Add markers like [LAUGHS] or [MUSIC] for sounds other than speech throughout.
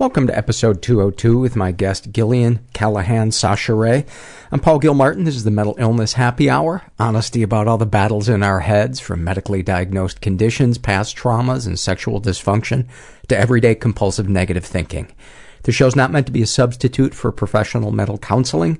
Welcome to episode 202 with my guest Gillian Callahan Sacheray. I'm Paul Gilmartin. This is the Mental Illness Happy Hour. Honesty about all the battles in our heads, from medically diagnosed conditions, past traumas, and sexual dysfunction, to everyday compulsive negative thinking. The show's not meant to be a substitute for professional mental counseling.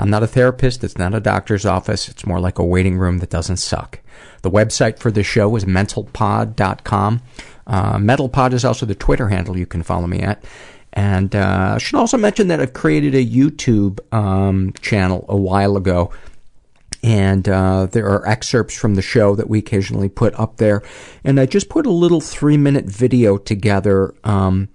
I'm not a therapist. It's not a doctor's office. It's more like a waiting room that doesn't suck. The website for the show is mentalpod.com. Uh, MentalPod is also the Twitter handle you can follow me at. And uh, I should also mention that I've created a YouTube um, channel a while ago. And uh, there are excerpts from the show that we occasionally put up there. And I just put a little three minute video together. Um,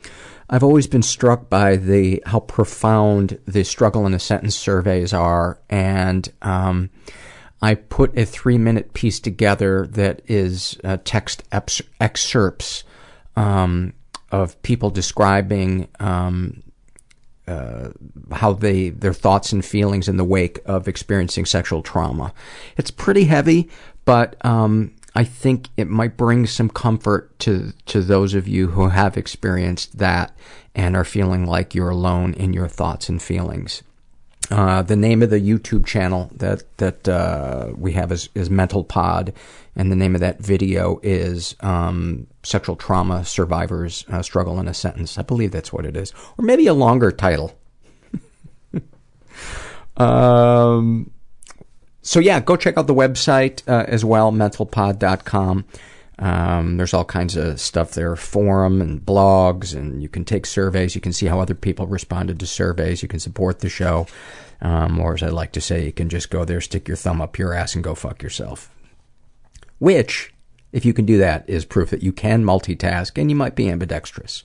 I've always been struck by the how profound the struggle in a sentence surveys are. And um, I put a three minute piece together that is uh, text ex- excerpts um, of people describing um, uh, how they their thoughts and feelings in the wake of experiencing sexual trauma. It's pretty heavy, but um, I think it might bring some comfort to to those of you who have experienced that and are feeling like you're alone in your thoughts and feelings. Uh, the name of the YouTube channel that that uh, we have is, is Mental Pod, and the name of that video is um, Sexual Trauma Survivors uh, Struggle in a Sentence. I believe that's what it is, or maybe a longer title. [LAUGHS] um, so yeah, go check out the website uh, as well, mentalpod.com. Um, there's all kinds of stuff there, forum and blogs, and you can take surveys. You can see how other people responded to surveys. You can support the show. Um, or as I like to say, you can just go there, stick your thumb up your ass, and go fuck yourself. Which, if you can do that, is proof that you can multitask and you might be ambidextrous.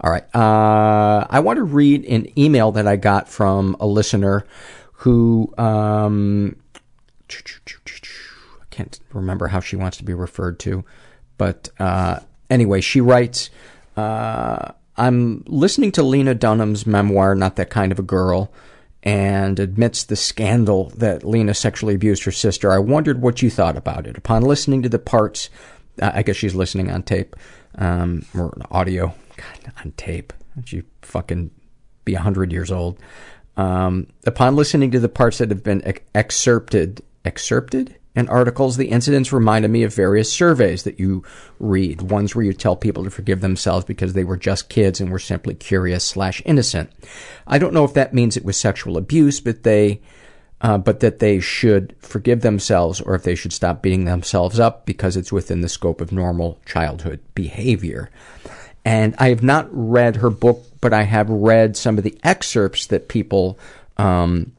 All right. Uh, I want to read an email that I got from a listener who um, can't remember how she wants to be referred to, but uh, anyway, she writes. Uh, I'm listening to Lena Dunham's memoir, Not That Kind of a Girl, and admits the scandal that Lena sexually abused her sister. I wondered what you thought about it. Upon listening to the parts, uh, I guess she's listening on tape, um, or audio, God, on tape. She fucking be 100 years old. Um, upon listening to the parts that have been ex- excerpted, excerpted? And articles, the incidents reminded me of various surveys that you read. Ones where you tell people to forgive themselves because they were just kids and were simply curious slash innocent. I don't know if that means it was sexual abuse, but they, uh, but that they should forgive themselves or if they should stop beating themselves up because it's within the scope of normal childhood behavior. And I have not read her book, but I have read some of the excerpts that people um,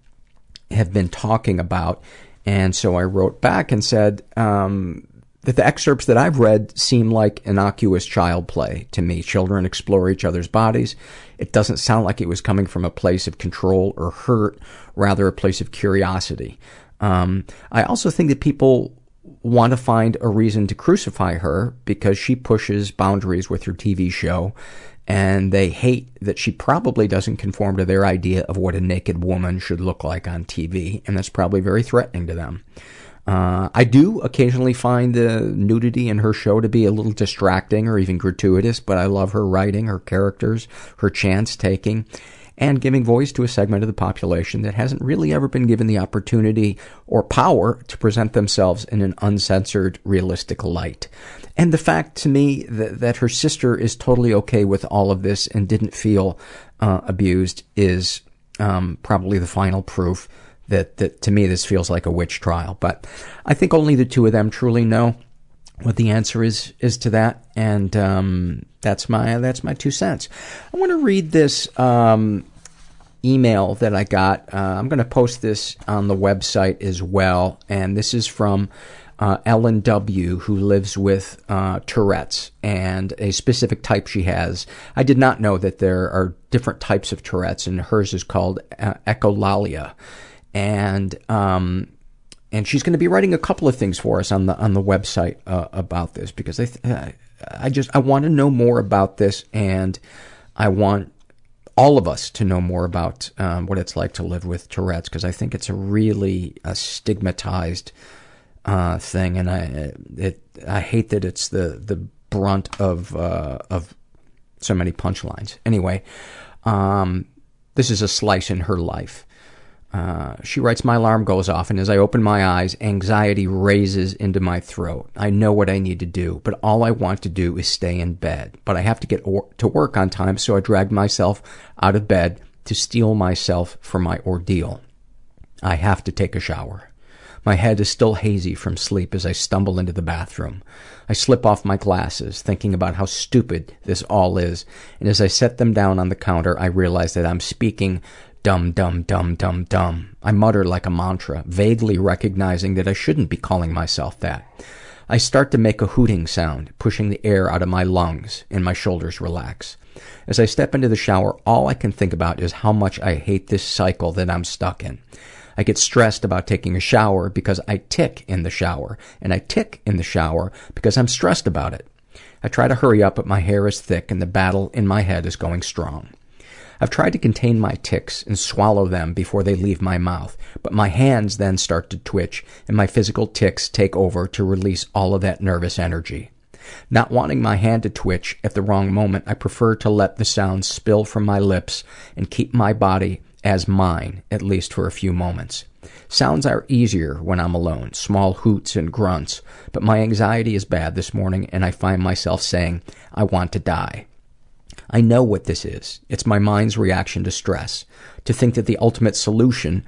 have been talking about and so I wrote back and said um, that the excerpts that I've read seem like innocuous child play to me. Children explore each other's bodies. It doesn't sound like it was coming from a place of control or hurt, rather a place of curiosity. Um, I also think that people want to find a reason to crucify her because she pushes boundaries with her TV show and they hate that she probably doesn't conform to their idea of what a naked woman should look like on TV, and that's probably very threatening to them. Uh, I do occasionally find the nudity in her show to be a little distracting or even gratuitous, but I love her writing, her characters, her chance taking, and giving voice to a segment of the population that hasn't really ever been given the opportunity or power to present themselves in an uncensored, realistic light. And the fact to me that, that her sister is totally okay with all of this and didn't feel uh, abused is um, probably the final proof that, that to me this feels like a witch trial. But I think only the two of them truly know what the answer is is to that, and um, that's my that's my two cents. I want to read this um, email that I got. Uh, I'm going to post this on the website as well, and this is from uh, Ellen W., who lives with uh, Tourette's and a specific type she has. I did not know that there are different types of Tourette's, and hers is called uh, echolalia. And um, and she's going to be writing a couple of things for us on the on the website uh, about this because I th- uh, I just I want to know more about this and I want all of us to know more about um, what it's like to live with Tourette's because I think it's a really a stigmatized uh, thing and I it I hate that it's the the brunt of uh, of so many punchlines. Anyway, um, this is a slice in her life. Uh, she writes, My alarm goes off, and as I open my eyes, anxiety raises into my throat. I know what I need to do, but all I want to do is stay in bed. But I have to get or- to work on time, so I drag myself out of bed to steel myself for my ordeal. I have to take a shower. My head is still hazy from sleep as I stumble into the bathroom. I slip off my glasses, thinking about how stupid this all is, and as I set them down on the counter, I realize that I'm speaking Dum, dum, dum, dum, dum. I mutter like a mantra, vaguely recognizing that I shouldn't be calling myself that. I start to make a hooting sound, pushing the air out of my lungs, and my shoulders relax. As I step into the shower, all I can think about is how much I hate this cycle that I'm stuck in. I get stressed about taking a shower because I tic in the shower, and I tic in the shower because I'm stressed about it. I try to hurry up, but my hair is thick and the battle in my head is going strong. I've tried to contain my tics and swallow them before they leave my mouth, but my hands then start to twitch and my physical tics take over to release all of that nervous energy. Not wanting my hand to twitch at the wrong moment, I prefer to let the sound spill from my lips and keep my body as mine, at least for a few moments. Sounds are easier when I'm alone, small hoots and grunts, but my anxiety is bad this morning and I find myself saying, I want to die. I know what this is. It's my mind's reaction to stress. To think that the ultimate solution,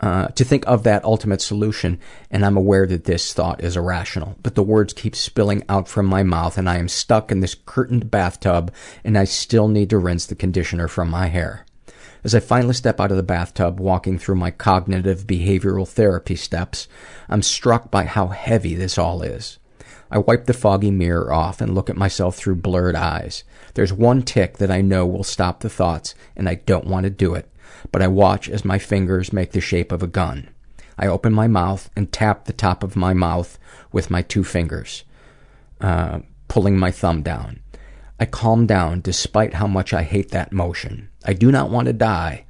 uh, to think of that ultimate solution, and I'm aware that this thought is irrational. But the words keep spilling out from my mouth, and I am stuck in this curtained bathtub, and I still need to rinse the conditioner from my hair. As I finally step out of the bathtub, walking through my cognitive behavioral therapy steps, I'm struck by how heavy this all is. I wipe the foggy mirror off and look at myself through blurred eyes. There's one tic that I know will stop the thoughts, and I don't want to do it, but I watch as my fingers make the shape of a gun. I open my mouth and tap the top of my mouth with my two fingers, uh, pulling my thumb down. I calm down despite how much I hate that motion. I do not want to die,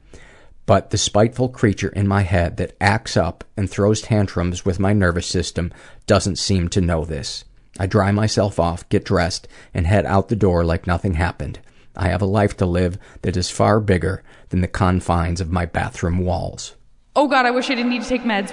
but the spiteful creature in my head that acts up and throws tantrums with my nervous system doesn't seem to know this. I dry myself off, get dressed, and head out the door like nothing happened. I have a life to live that is far bigger than the confines of my bathroom walls. Oh god, I wish I didn't need to take meds.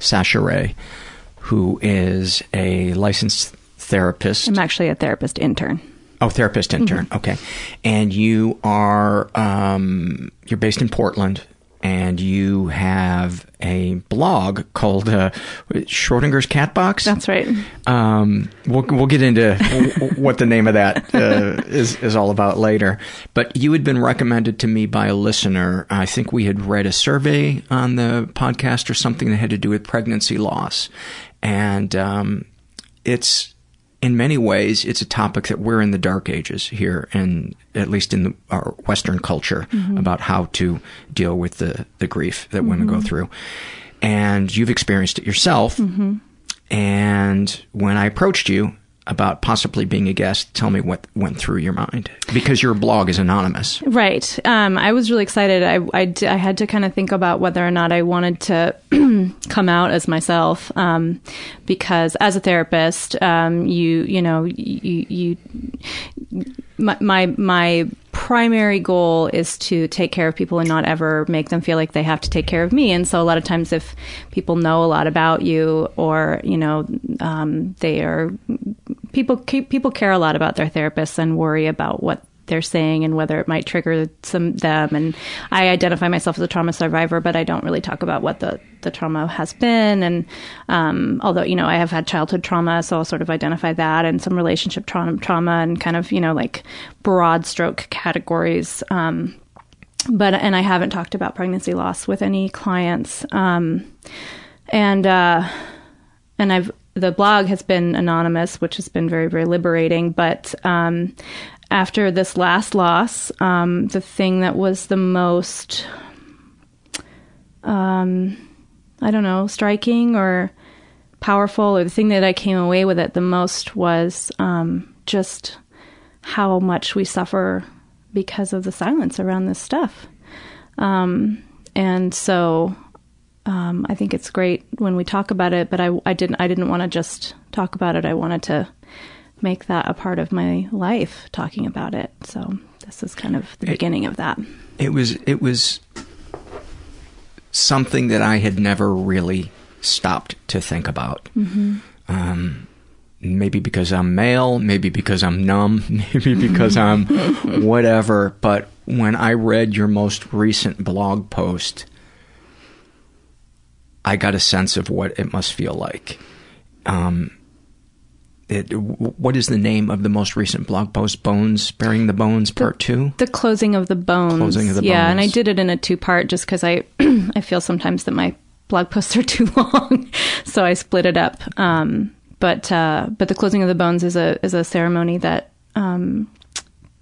Sacheret, who is a licensed therapist. I'm actually a therapist intern. Oh, therapist intern. Okay, and you are um, you're based in Portland, and you have a blog called uh, Schrodinger's Cat Box. That's right. Um, we'll we'll get into [LAUGHS] what the name of that uh, is is all about later. But you had been recommended to me by a listener. I think we had read a survey on the podcast or something that had to do with pregnancy loss, and um, it's in many ways, it's a topic that we're in the dark ages here, and at least in the, our Western culture, Mhm. about how to deal with the, the grief that women go Mhm. through. And you've experienced it yourself. hmm And when I approached you about possibly being a guest, tell me what went through your mind because your blog is anonymous. Right. Um, I was really excited. I, I, had to kind of think about whether or not I wanted to [CLEARS THROAT] come out as myself, um, because as a therapist, um, you you know you you my, my my primary goal is to take care of people and not ever make them feel like they have to take care of me. And so a lot of times, if people know a lot about you, or you know, um, they are people people care a lot about their therapists and worry about what they're saying and whether it might trigger some them. And I identify myself as a trauma survivor but I don't really talk about what the the trauma has been. And um, although you know I have had childhood trauma so I'll sort of identify that and some relationship trauma trauma and kind of you know like broad stroke categories. Um, but and I haven't talked about pregnancy loss with any clients. Um, and uh, and I've the blog has been anonymous, which has been very very liberating. But um, after this last loss, um, the thing that was the most, um, I don't know, striking or powerful, or the thing that I came away with it the most was um, just how much we suffer because of the silence around this stuff. Um, and so um, I think it's great when we talk about it, but I, I didn't I didn't want to just talk about it. I wanted to make that a part of my life, talking about it. So this is kind of the beginning of that. It was it was something that I had never really stopped to think about. Mhm. Um, maybe because I'm male, maybe because I'm numb, [LAUGHS] maybe because I'm [LAUGHS] whatever. But when I read your most recent blog post, I got a sense of what it must feel like. Um, it, what is the name of the most recent blog post? Bones, Bearing the Bones, Part Two. The closing of the bones. Closing of the yeah, and I did it in a two part just because I [CLEARS THROAT] I feel sometimes that my blog posts are [LAUGHS] too long, [LAUGHS] so I split it up. Um, but uh, but the closing of the bones is a is a ceremony that um,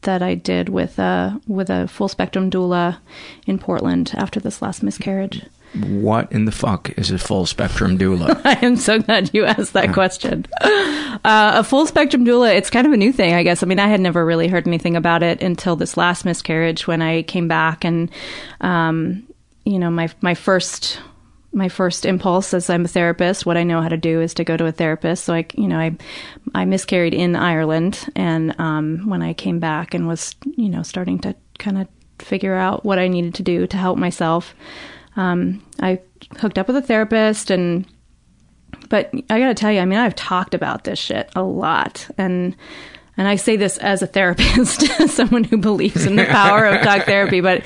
that I did with a with a full spectrum doula in Portland after this last miscarriage. What in the fuck is a full spectrum doula? [LAUGHS] I am so glad you asked that question. Uh, a full spectrum doula, it's kind of a new thing, I guess. I mean, I had never really heard anything about it until this last miscarriage when I came back and, um, you know, my, my first, my first impulse as I'm a therapist, what I know how to do is to go to a therapist. So I, you know, I, I miscarried in Ireland. And, um, when I came back and was, you know, starting to kind of figure out what I needed to do to help myself, um, I hooked up with a therapist and but I got to tell you, I mean, I've talked about this shit a lot, and and I say this as a therapist, [LAUGHS] someone who believes in the [LAUGHS] power of talk therapy. But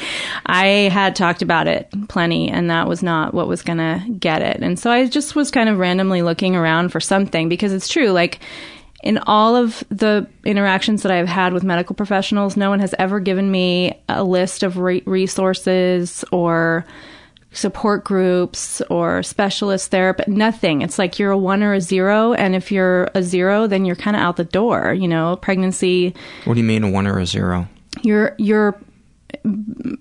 I had talked about it plenty, and that was not what was going to get it. And so I just was kind of randomly looking around for something because it's true, like. In all of the interactions that I've had with medical professionals, no one has ever given me a list of re- resources or support groups or specialist therapy nothing. It's like you're a one or a zero and if you're a zero then you're kind of out the door you know? Pregnancy What do you mean a one or a zero? you're you're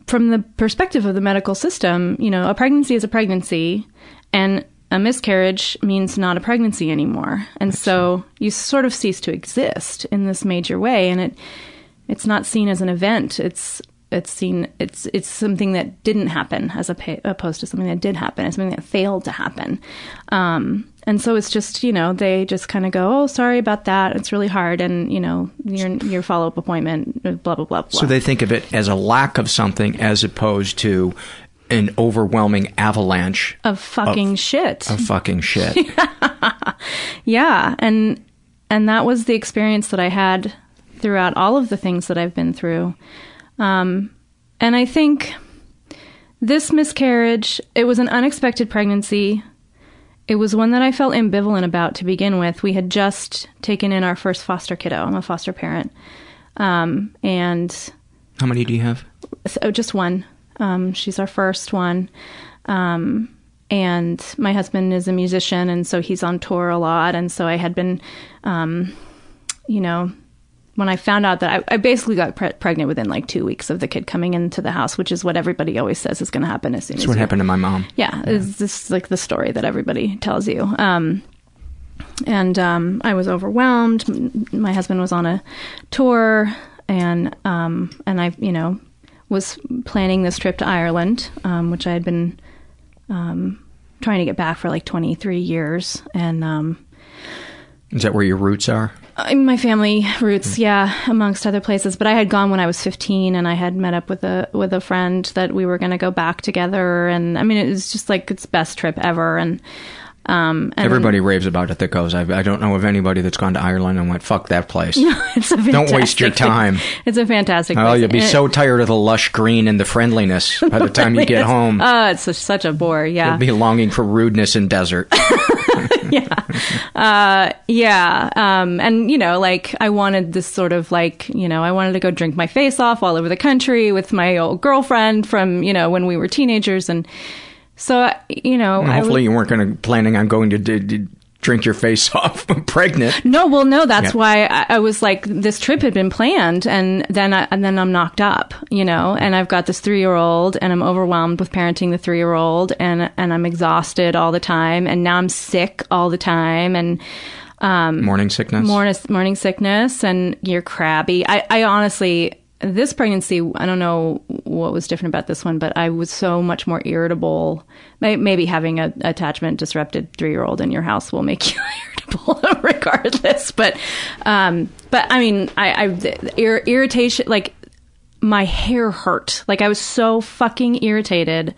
from the perspective of the medical system you know a pregnancy is a pregnancy and a miscarriage means not a pregnancy anymore. And so you sort of cease to exist in this major way and it it's not seen as an event. It's it's seen it's it's something that didn't happen as a, opposed to something that did happen it's something that failed to happen um, and so it's just you know they just kind of go, oh, sorry about that. It's really hard, and you know your your follow up appointment, blah blah blah. blah. So they think of it as a lack of something as opposed to an overwhelming avalanche of fucking shit. of fucking shit. [LAUGHS] Yeah, and and that was the experience that I had throughout all of the things that I've been through. Um, and I think this miscarriage, it was an unexpected pregnancy. It was one that I felt ambivalent about to begin with. We had just taken in our first foster kiddo. I'm a foster parent. Um, and How many do you have? so just one. Um, she's our first one. Um, and my husband is a musician, and so he's on tour a lot. And so I had been, um, you know, when I found out that I, I basically got pre- pregnant within like two weeks of the kid coming into the house, which is what everybody always says is going to happen as soon That's as what happened to my mom. yeah, It's, this is like the story that everybody tells you. Um, and um, I was overwhelmed. My husband was on a tour, and um, and I, you know, was planning this trip to Ireland, um, which I had been um, trying to get back for like 23 years, and um, Is that where your roots are? Uh, my family roots, yeah, amongst other places. But I had gone when I was 15, and I had met up with a with a friend that we were going to go back together. And I mean, it was just like its best trip ever. And um, and Everybody raves about it that goes. I, I don't know of anybody that's gone to Ireland and went, fuck that place. [LAUGHS] it's a Don't waste your time. It's a fantastic. Oh, place. you'll be And it- so tired of the lush green and the friendliness [LAUGHS] by the time you get home. Oh, it's such, such a bore. Yeah. You'll be longing for rudeness and desert. [LAUGHS] [LAUGHS] Uh, yeah. Um, and you know, like I wanted this sort of like, you know, I wanted to go drink my face off all over the country with my old girlfriend from, you know, when we were teenagers. And so, you know, I Hopefully, you weren't going to planning on going to d- d- drink your face [LAUGHS] off pregnant. no, well, no, that's Yeah. why I, I was like, this trip had been planned and then, I, and then I'm knocked up, you know, and I've got this three year old and I'm overwhelmed with parenting the three year old and, and I'm exhausted all the time. And now I'm sick all the time. And, um, Morning sickness. morning, morning sickness and you're crabby. I, I honestly, this pregnancy, I don't know what was different about this one, but I was so much more irritable. Maybe having a attachment disrupted three year old in your house will make [LAUGHS] you irritable [LAUGHS] regardless. But, um, but I mean, I, I ir- irritation, like my hair hurt. Like I was so fucking irritated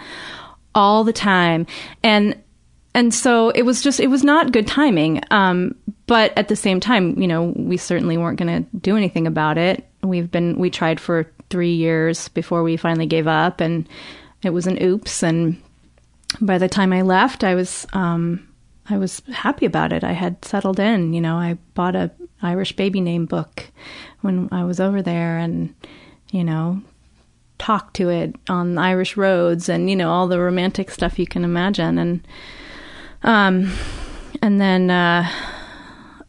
all the time. And, and so it was just, it was not good timing. Um, but at the same time, you know, we certainly weren't going to do anything about it. We've been, we tried for three years before we finally gave up and it was an oops. And by the time I left, I was, um, I was happy about it. I had settled in, you know, I bought a Irish baby name book when I was over there and, you know, talked to it on Irish roads and, you know, all the romantic stuff you can imagine. And, um, and then, uh,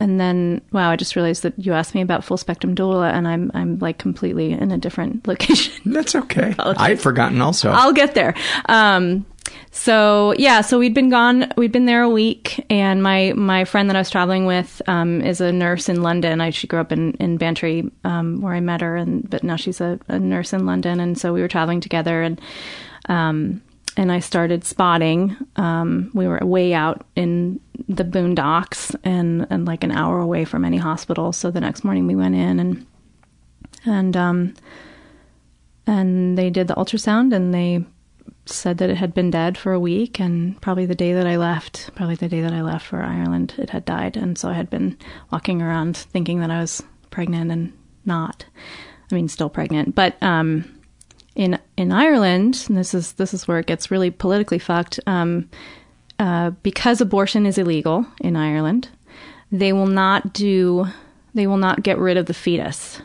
and then, wow! I just realized that you asked me about full spectrum doula, and I'm I'm like completely in a different [LAUGHS] location. That's okay. [LAUGHS] I'd forgotten also. I'll get there. Um, so yeah, so we'd been gone. We'd been there a week, and my my friend that I was traveling with um, is a nurse in London. I she grew up in in Bantry, um, where I met her, and but now she's a, a nurse in London, and so we were traveling together, and um, and I started spotting. Um, we were way out in the boondocks, and and like an hour away from any hospital. So the next morning we went in, and and um, and they did the ultrasound, and they said that it had been dead for a week and probably the day that I left, probably the day that I left for Ireland, it had died. And so I had been walking around thinking that I was pregnant and not. I mean, still pregnant. But um, in in Ireland, and this is this is where it gets really politically fucked. Um, uh, because abortion is illegal in Ireland, they will not do. They will not get rid of the fetus,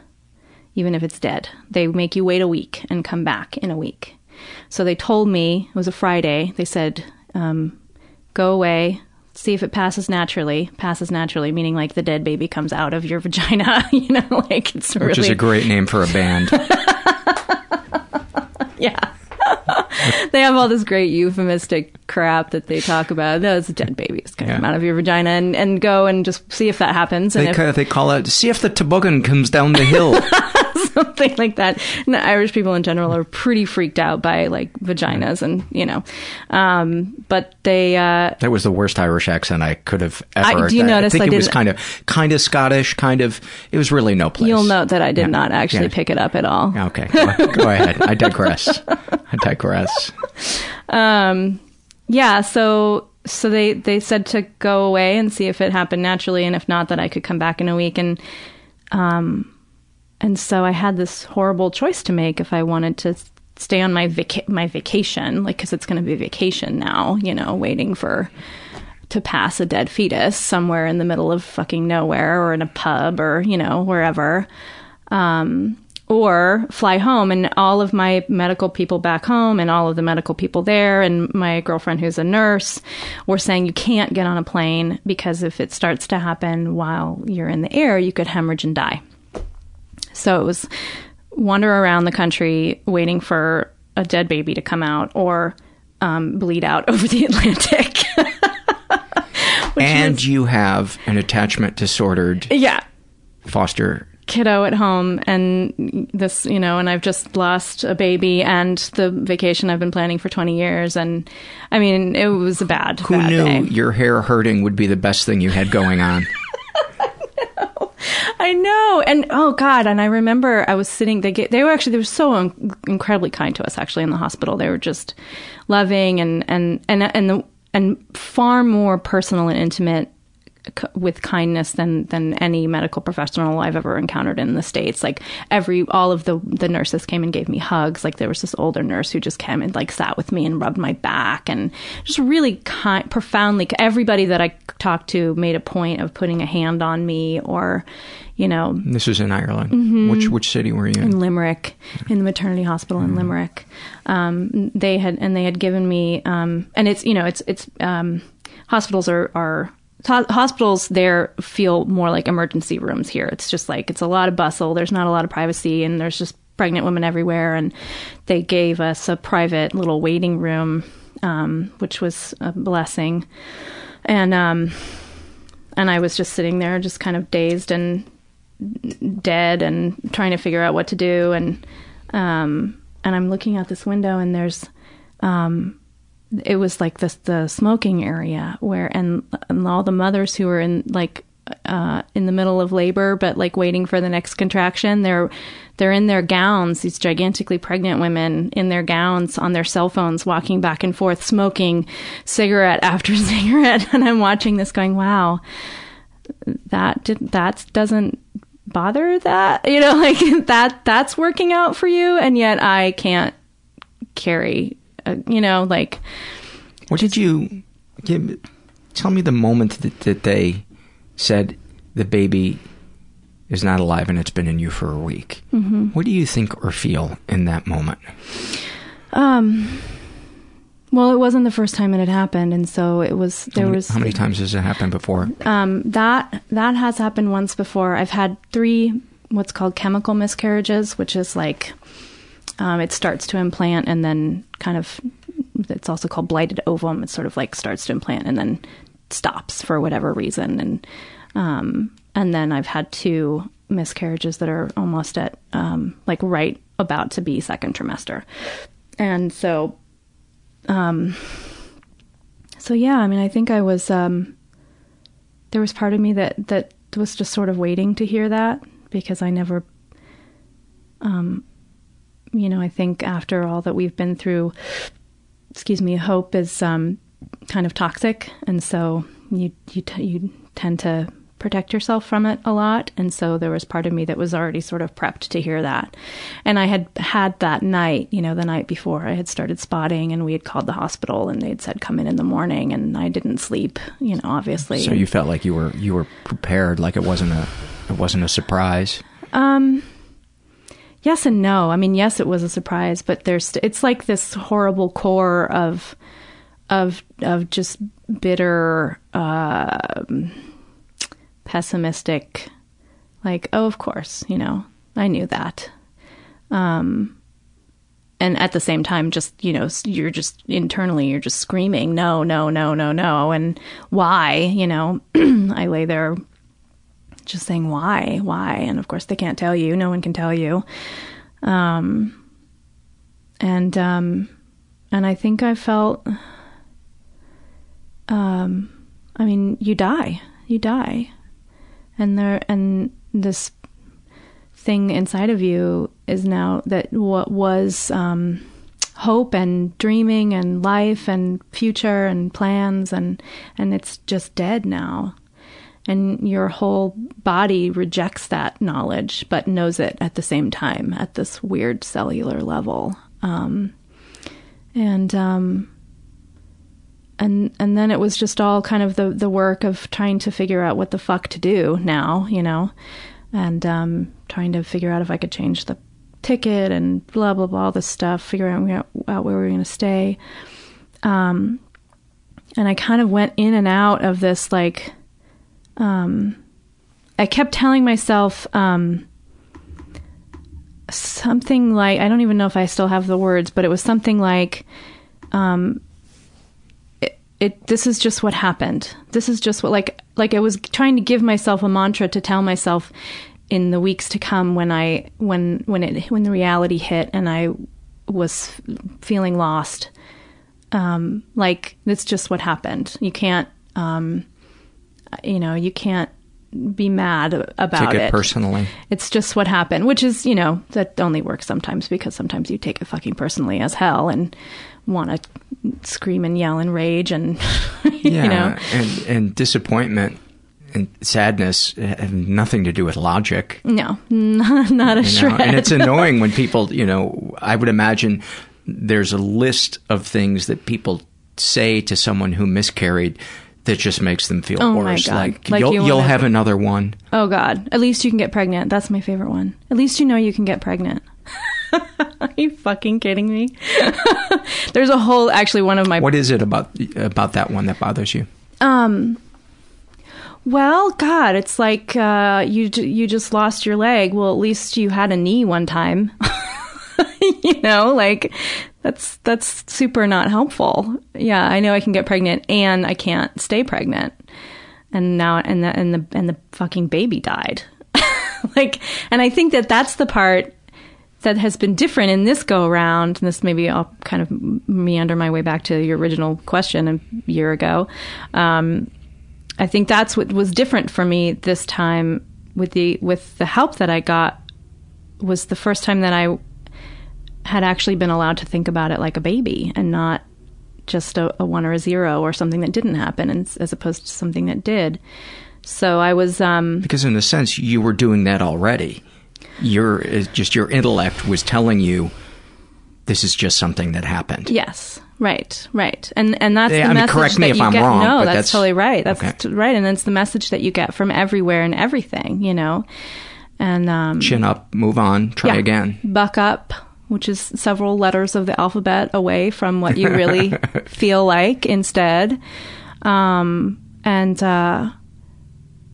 even if it's dead. They make you wait a week and come back in a week. So they told me it was a Friday. They said, um, "Go away, see if it passes naturally." Passes naturally, meaning like the dead baby comes out of your [LAUGHS] vagina. you know, [LAUGHS] like it's really Which is a great name for a band. [LAUGHS] [LAUGHS] yeah. [LAUGHS] they have all this great euphemistic crap that they talk about. Those dead babies going to come out of your vagina and, and go and just see if that happens. And they, if, ca- they call it, see if the toboggan comes down the hill. [LAUGHS] [LAUGHS] something like that. And the Irish people in general are pretty freaked out by like vaginas and, you know, um, but they, uh, That was the worst Irish accent I could have ever. I- do you notice I think I it was kind of, kind of Scottish, kind of. It was really no place. you'll note that I did Yeah. not actually Yeah. pick it up at all. Okay, go, go ahead. I digress. I digress. [LAUGHS] um yeah so so they they said to go away and see if it happened naturally and if not that i could come back in a week and um and so i had this horrible choice to make if i wanted to stay on my vaca- my vacation like cuz it's going to be vacation now you know waiting for to pass a dead fetus somewhere in the middle of fucking nowhere or in a pub or you know wherever. Um, or fly home and all of my medical people back home and all of the medical people there and my girlfriend who's a nurse were saying you can't get on a plane because if it starts to happen while you're in the air you could hemorrhage and die so it was wander around the country waiting for a dead baby to come out or um, bleed out [LAUGHS] over the atlantic [LAUGHS] and you have an attachment disordered yeah foster. kiddo at home and this you know and i've just lost a baby and the vacation i've been planning for 20 years and i mean it was a bad Who bad knew day. your hair hurting would be the best thing you had going on? [LAUGHS] [LAUGHS] i know. And oh god. And i remember i was sitting they get, they were actually they were so in- incredibly kind to us actually in the hospital. They were just loving and and and and the and far more personal and intimate with kindness than than any medical professional I've ever encountered in the states. Like every all of the the nurses came and gave me hugs. Like there was this older nurse who just came and like sat with me and rubbed my back and just really kind, profoundly. Everybody that I talked to made a point of putting a hand on me or, you know, This was in Ireland. Mhm. Which which city were you in? in Limerick, in the maternity hospital in Limerick. Um, they had and they had given me, um, and it's you know it's it's um, hospitals are are hospitals there feel more like emergency rooms here. It's just like it's a lot of bustle. There's not a lot of privacy, and there's just pregnant women everywhere. And they gave us a private little waiting room, um, which was a blessing. And um, and I was just sitting there, just kind of dazed and dead and trying to figure out what to do and um and I'm looking out this window and there's um it was like this the smoking area where and, and all the mothers who were in like uh in the middle of labor but like waiting for the next contraction they're they're in their gowns these gigantically pregnant women in their gowns on their cell phones walking back and forth smoking cigarette after [LAUGHS] cigarette. And I'm watching this going wow that did, that doesn't bother that? You know [LAUGHS] like that that's working out for you and yet i can't carry uh, you know like What did you give? Tell me the moment that, that they said the baby is not alive and it's been in you for a week. Mhm. What do you think or feel in that moment? um well it wasn't the first time it had happened and so it was there how, many, was how many times has it happened before? Um, that that has happened once before. I've had three what's called chemical miscarriages, which is like um, it starts to implant and then kind of it's also called blighted ovum. It sort of like starts to implant and then stops for whatever reason. And um, and then I've had two miscarriages that are almost at um, like right about to be second trimester. And so um, so yeah, I mean, I think I was um, there was part of me that that was just sort of waiting to hear that because I never, um, you know, I think after all that we've been through, excuse me, hope is um, kind of toxic, and so you you t- you tend to protect yourself from it a lot. And so there was part of me that was already sort of prepped to hear that. And i had had that night you know the night before i had started spotting and we had called the hospital and they'd said come in in the morning. And i didn't sleep you know obviously. So you felt like you were you were prepared, like it wasn't a it wasn't a surprise. Um, yes and no. I mean, yes, it was a surprise, but there's it's like this horrible core of of of just bitter, um pessimistic. Like, oh, of course, you know, I knew that. Um, and at the same time, just you know, you're just internally, you're just screaming, no, no, no, no, no, and why? You know, [CLEARS THROAT] I lay there just saying why, why, and of course they can't tell you. No one can tell you. Um, and um, and I think I felt. Um, I mean, you die, you die, and there and this thing inside of you is now that what was um, hope and dreaming and life and future and plans and and it's just dead now and your whole body rejects that knowledge but knows it at the same time at this weird cellular level. Um, and um, and and then it was just all kind of the the work of trying to figure out what the fuck to do now you know and um, trying to figure out if I could change the ticket and blah blah blah all this stuff figuring out, where we were going to stay. Um, and I kind of went in and out of this like um, I kept telling myself um, something like I don't even know if I still have the words, but it was something like, um, it, it this is just what happened. This is just what like like I was trying to give myself a mantra to tell myself in the weeks to come when I when when it when the reality hit and I was feeling lost. Um, like it's just what happened. You can't um, you know, you can't be mad about Take it, it personally. It's just what happened, which is, you know, that only works sometimes because sometimes you take it fucking personally as hell and want to scream and yell and rage and, [LAUGHS] you yeah, know. and and disappointment and sadness have nothing to do with logic. No, [LAUGHS] not, not a you know? shred. And it's [LAUGHS] annoying when people, you know, I would imagine there's a list of things that people say to someone who miscarried that just makes them feel Oh worse. Like, Like you'll you you'll wanna- have another one. Oh God! At least you can get pregnant. That's my favorite one. At least you know you can get pregnant. [LAUGHS] Are you fucking kidding me? [LAUGHS] There's a whole actually one of my What is it about about that one that bothers you? um. Well, God, it's like uh, you you just lost your leg. Well, at least you had a knee one time. [LAUGHS] you know, like that's that's super not helpful. Yeah, I know I can get pregnant and I can't stay pregnant. And now and the and the and the fucking baby died. [LAUGHS] like and I think that that's the part that has been different in this go around. And this maybe I'll kind of meander my way back to your original question a year ago. Um, I think that's what was different for me this time with the with the help that I got was the first time that I had actually been allowed to think about it like a baby and not just a, a one or a zero or something that didn't happen, and, as opposed to something that did. So I was um, Because in a sense, you were doing that already. Your just your intellect was telling you this is just something that happened. Yes, right, right, and and that's Yeah, the I mean, correct me that if you I'm get. wrong, No, that's, that's- totally right. That's okay. t- right, and that's the message that you get from everywhere and everything. You know, and um, Chin up, move on, try yeah, again. Buck up, which is several letters of the alphabet away from what you really [LAUGHS] feel like instead. Um, and uh,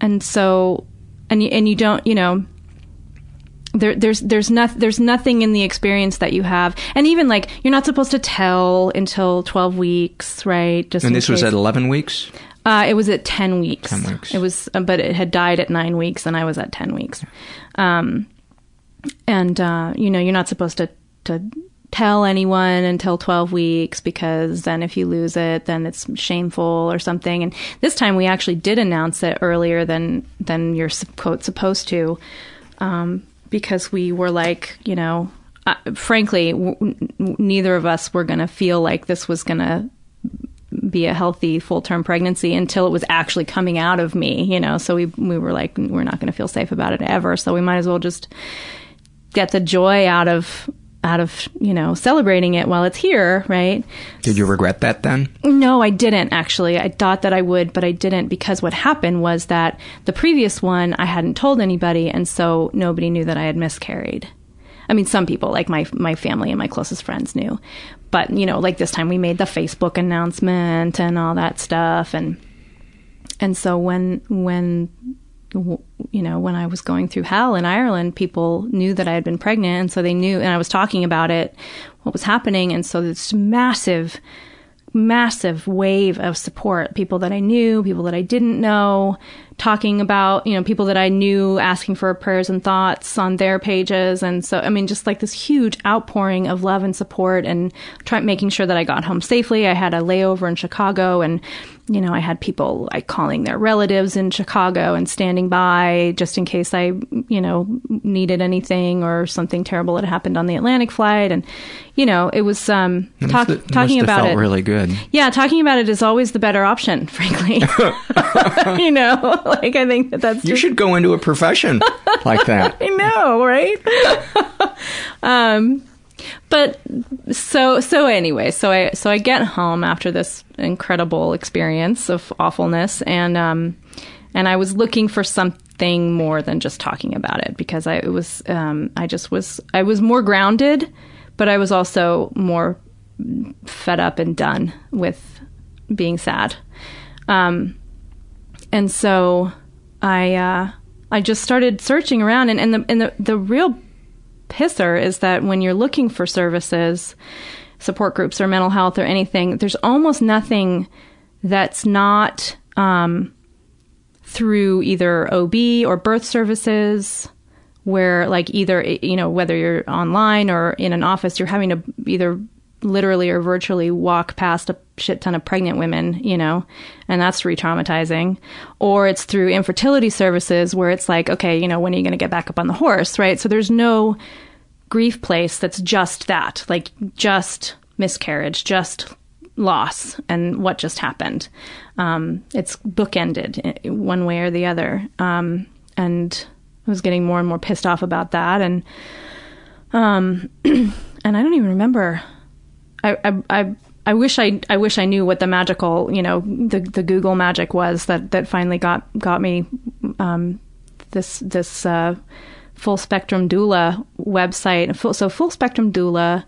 and so and you, and you don't, you know, there, there's there's not there's nothing in the experience that you have, and even like you're not supposed to tell until twelve weeks, right? Just and this was at 11 weeks? Uh, it was at 10 weeks. 10 weeks. It was, uh, but it had died at nine weeks and I was at 10 weeks. Um, and, uh, you know, you're not supposed to, to tell anyone until 12 weeks because then if you lose it, then it's shameful or something. And this time we actually did announce it earlier than, than you're quote supposed to. Um, because we were like, you know, uh, frankly, w- n- neither of us were going to feel like this was going to be a healthy full term pregnancy until it was actually coming out of me, you know. So we we were like, we're not going to feel safe about it ever. So we might as well just get the joy out of out of you know celebrating it while it's here, right? Did you regret that then? No, I didn't actually. I thought that I would, but I didn't because what happened was that the previous one I hadn't told anybody, and so nobody knew that I had miscarried. I mean, some people, like my my family and my closest friends, knew, but you know, like this time we made the Facebook announcement and all that stuff, and and so when when you know when I was going through hell in Ireland, people knew that I had been pregnant, and so they knew, and I was talking about it, what was happening, and so this massive massive wave of support people that I knew, people that I didn't know, talking about you know people that I knew asking for prayers and thoughts on their pages, and so I mean just like this huge outpouring of love and support, and try, making sure that I got home safely. I had a layover in Chicago, and you know I had people like calling their relatives in Chicago and standing by just in case I you know needed anything or something terrible had happened on the Atlantic flight, and you know it was um It talk, must have- talking about felt it really good. yeah, talking about it is always the better option, [LAUGHS] frankly. [LAUGHS] you know, [LAUGHS] like I think that that's You just- should go into a profession like that. [LAUGHS] I know, right? [LAUGHS] um, but so so anyway, so I so I get home after this incredible experience of awfulness, and um, and I was looking for something more than just talking about it because I it was um, I just was I was more grounded, but I was also more fed up and done with being sad. Um, and so I uh, I just started searching around, and, and the and the, the real pisser is that when you're looking for services, support groups, or mental health, or anything, there's almost nothing that's not um, through either OB or birth services. Where, like, either, you know, whether you're online or in an office, you're having to either literally or virtually walk past a shit ton of pregnant women, you know, and that's re traumatizing. Or it's through infertility services where it's like, okay, you know, when are you going to get back up on the horse, right? So there's no grief place that's just that, like just miscarriage, just loss, and what just happened. Um, it's bookended one way or the other. Um, and I was getting more and more pissed off about that. And, um, [CLEARS THROAT] and I don't even remember I, I, I, I wish I, I wish I knew what the magical, you know, the, the Google magic was that, that finally got, got me, um, this, this, uh, full spectrum doula website. So full spectrum doula,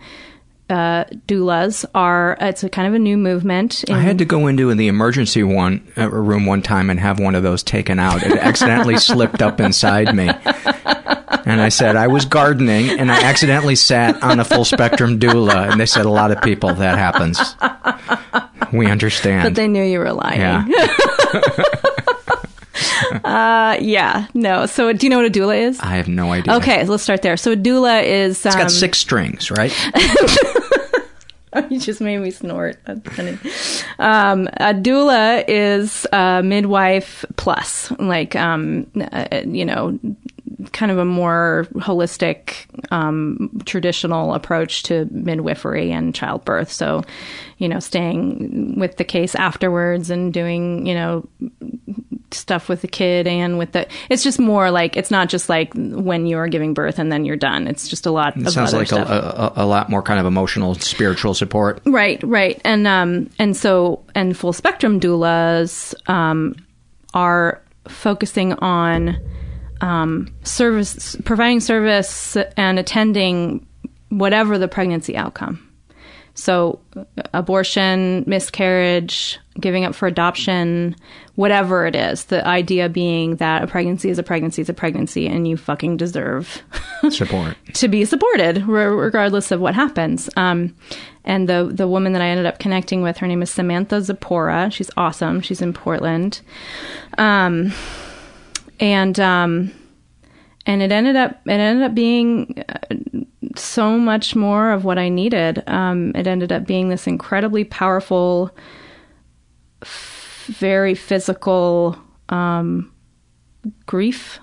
uh, doulas are, it's a kind of a new movement. I had to go into the emergency one uh, room one time and have one of those taken out. It accidentally [LAUGHS] slipped up inside me. And I said, I was gardening and I accidentally sat on a full spectrum doula. And they said, a lot of people, that happens. We understand. but they knew you were lying. Yeah. [LAUGHS] [LAUGHS] uh, yeah, no. So do you know what a doula is? I have no idea. Okay, let's start there. So a doula is. It's um, got six strings, right? [LAUGHS] you just made me snort. That's funny. Um, a doula is a midwife plus, like, um, uh, you know, kind of a more holistic, um, traditional approach to midwifery and childbirth. So, you know, staying with the case afterwards and doing, you know, stuff with the kid and with the it's just more like it's not just like when you're giving birth and then you're done it's just a lot It sounds like a, a, a lot more kind of emotional, spiritual support. Right, right, and um, and so and full spectrum doulas um, are focusing on um, service, providing service and attending whatever the pregnancy outcome. So, abortion, miscarriage, giving up for adoption, whatever it is. The idea being that a pregnancy is a pregnancy is a pregnancy, and you fucking deserve [LAUGHS] Support. to be supported re- regardless of what happens. Um, and the the woman that I ended up connecting with, her name is Samantha Zapora. She's awesome. She's in Portland. Um, and um, and it ended up it ended up being uh, so much more of what I needed. Um, it ended up being this incredibly powerful, f- very physical um, grief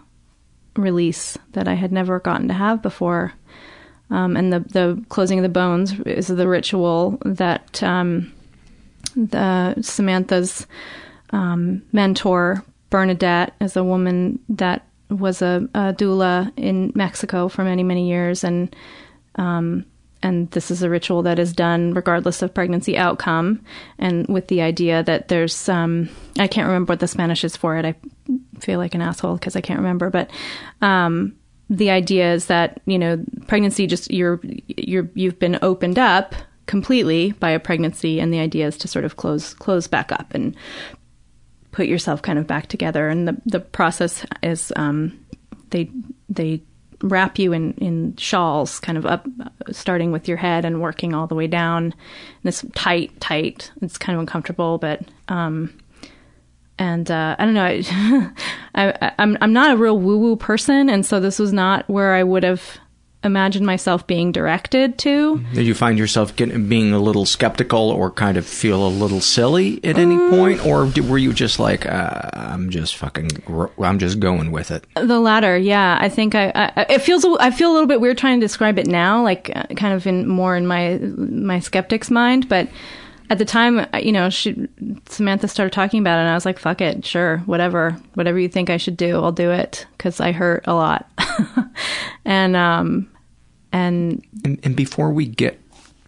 release that I had never gotten to have before. Um, and the the closing of the bones is the ritual that um, the Samantha's um, mentor Bernadette is a woman that was a, a doula in Mexico for many many years, and um, and this is a ritual that is done regardless of pregnancy outcome, and with the idea that there's um, I can't remember what the Spanish is for it. I feel like an asshole because I can't remember, but um, the idea is that you know pregnancy just you're you're you've been opened up completely by a pregnancy, and the idea is to sort of close close back up and put yourself kind of back together. And the the process is um, they they wrap you in in shawls, kind of up, starting with your head and working all the way down. And it's tight, tight. It's kind of uncomfortable, but um, and uh, I don't know. [LAUGHS] I, I, I'm I'm not a real woo woo person, and so this was not where I would have imagined myself being directed to. Did you find yourself getting, being a little skeptical or kind of feel a little silly at any Mm. point, or were you just like, uh, I'm just fucking, I'm just going with it? The latter, yeah. I think I, I it feels I feel a little bit weird trying to describe it now, like uh, kind of in more in my my skeptic's mind, but at the time, uh, you know, she Samantha started talking about it, and I was like, "Fuck it, sure, whatever, whatever you think I should do, I'll do it," because I hurt a lot, [LAUGHS] and um, and And, and before we get,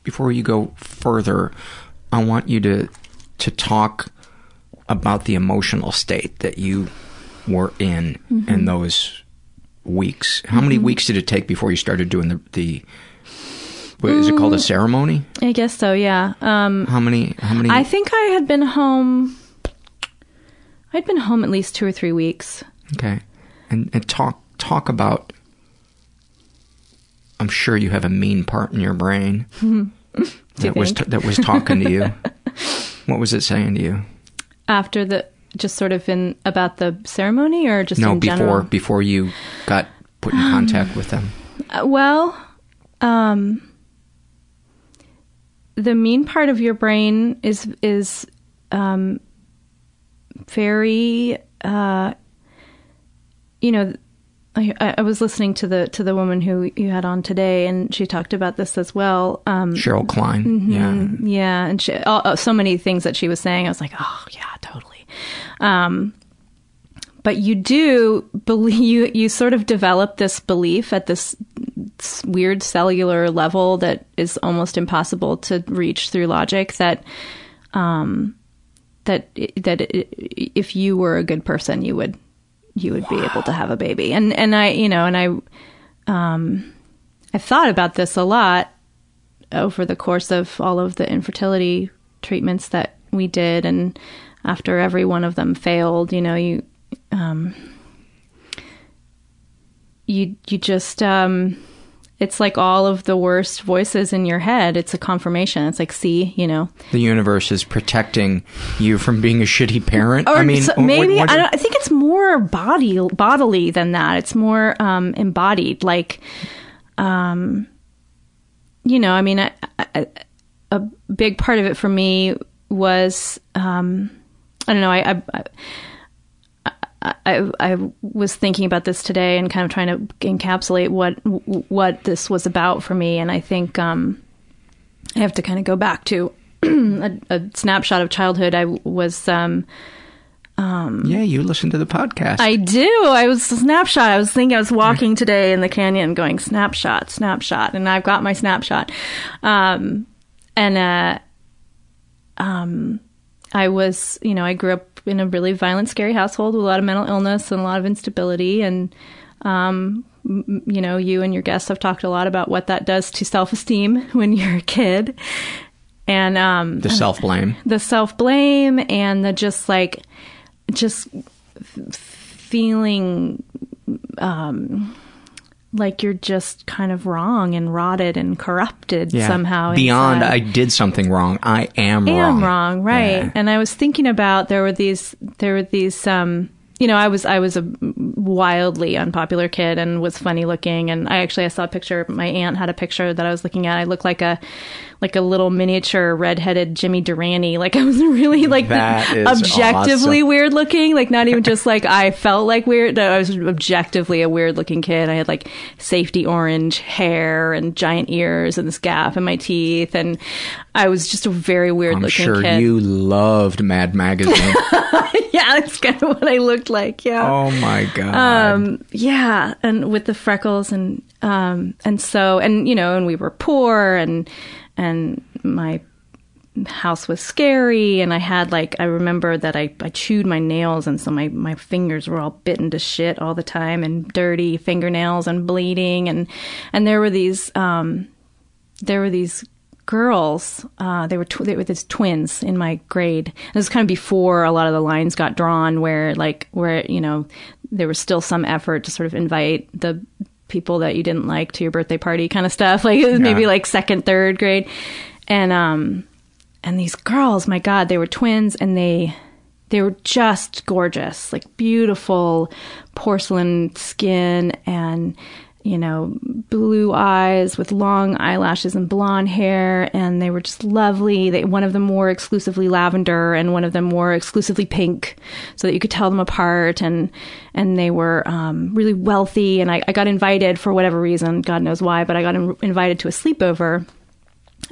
before you go further, I want you to to talk about the emotional state that you were in in Mhm. those weeks. How many Mhm. weeks did it take before you started doing the the? What is it called? A Mm. ceremony? I guess so, yeah. Um, How many? How many? I think I had been home. I'd been home at least two or three weeks. Okay, and and talk talk about. I'm sure you have a mean part in your brain [LAUGHS] that was think? that was talking to you. [LAUGHS] what was it saying to you? after the just sort of in about the ceremony or just no, in before general? before you got put in Um, contact with them. Uh, well, um, the mean part of your brain is is um, very, uh, you know. I, I was listening to the to the woman who you had on today, and she talked about this as well. Um, Cheryl Klein. Mhm, Yeah. yeah, and she, uh, uh, so many things that she was saying. I was like, oh yeah, totally. Um, but you do believe [LAUGHS] you you sort of develop this belief at this weird cellular level that is almost impossible to reach through logic that um that that if you were a good person you would you would be able to have a baby. And and I you know and I um I've thought about this a lot over the course of all of the infertility treatments that we did. And after every one of them failed you know you um you you just um it's like all of the worst voices in your head it's a confirmation it's like see you know The universe is protecting you from being a shitty parent. or I mean, so- maybe what- I, don't, I think it's more body bodily than that. It's more um, embodied. Like, um, you know, I mean, I, I, a big part of it for me was um, I don't know. I, I I, was thinking about this today and kind of trying to encapsulate what what this was about for me, and I think um, I have to kind of go back to [CLEARS THROAT] a, a snapshot of childhood. I was um, um, yeah, you listen to the podcast. I do. I was snapshot. I was thinking I was walking today in the canyon going snapshot, snapshot, and I've got my snapshot. Um, and uh, um, I was, you know, I grew up in a really violent, scary household with a lot of mental illness and a lot of instability. And, um, m- you know, you and your guests have talked a lot about what that does to self esteem [LAUGHS] when you're a kid. And um, the self blame. [LAUGHS] the self blame and the just like just f- feeling um like you're just kind of wrong and rotted and corrupted somehow Beyond, inside. I did something wrong. I am am wrong. wrong, right? Yeah. And I was thinking about there were these there were these um you know, I was I was a wildly unpopular kid and was funny looking and I actually I saw a picture my aunt had a picture that I was looking at. I looked like a like a little miniature redheaded Jimmy Durante. Like [LAUGHS] I was really like is objectively awesome. weird looking. Like not even just [LAUGHS] like I felt like weird. No, I was objectively a weird looking kid. I had like safety orange hair and giant ears and this gap in my teeth and I was just a very weird I'm looking sure kid. you loved Mad Magazine. [LAUGHS] yeah, that's kind of what I looked like. Yeah. oh my god. Um, yeah, and with the freckles and um, and so and you know, and we were poor and and my house was scary and I had like I remember that I, I chewed my nails and so my, my fingers were all bitten to shit all the time and dirty fingernails and bleeding and and there were these um there were these girls uh they were tw- they were these twins in my grade. And it was kind of before a lot of the lines got drawn where like where you know there was still some effort to sort of invite the people that you didn't like to your birthday party kind of stuff [LAUGHS] like it was maybe like second third grade. And um and these girls my god they were twins and they they were just gorgeous, like beautiful porcelain skin and you know, blue eyes with long eyelashes and blonde hair, and they were just lovely. They, one of them wore exclusively lavender, and one of them wore exclusively pink, so that you could tell them apart. And and they were um, really wealthy. And I, I got invited for whatever reason, God knows why, but I got in, invited to a sleepover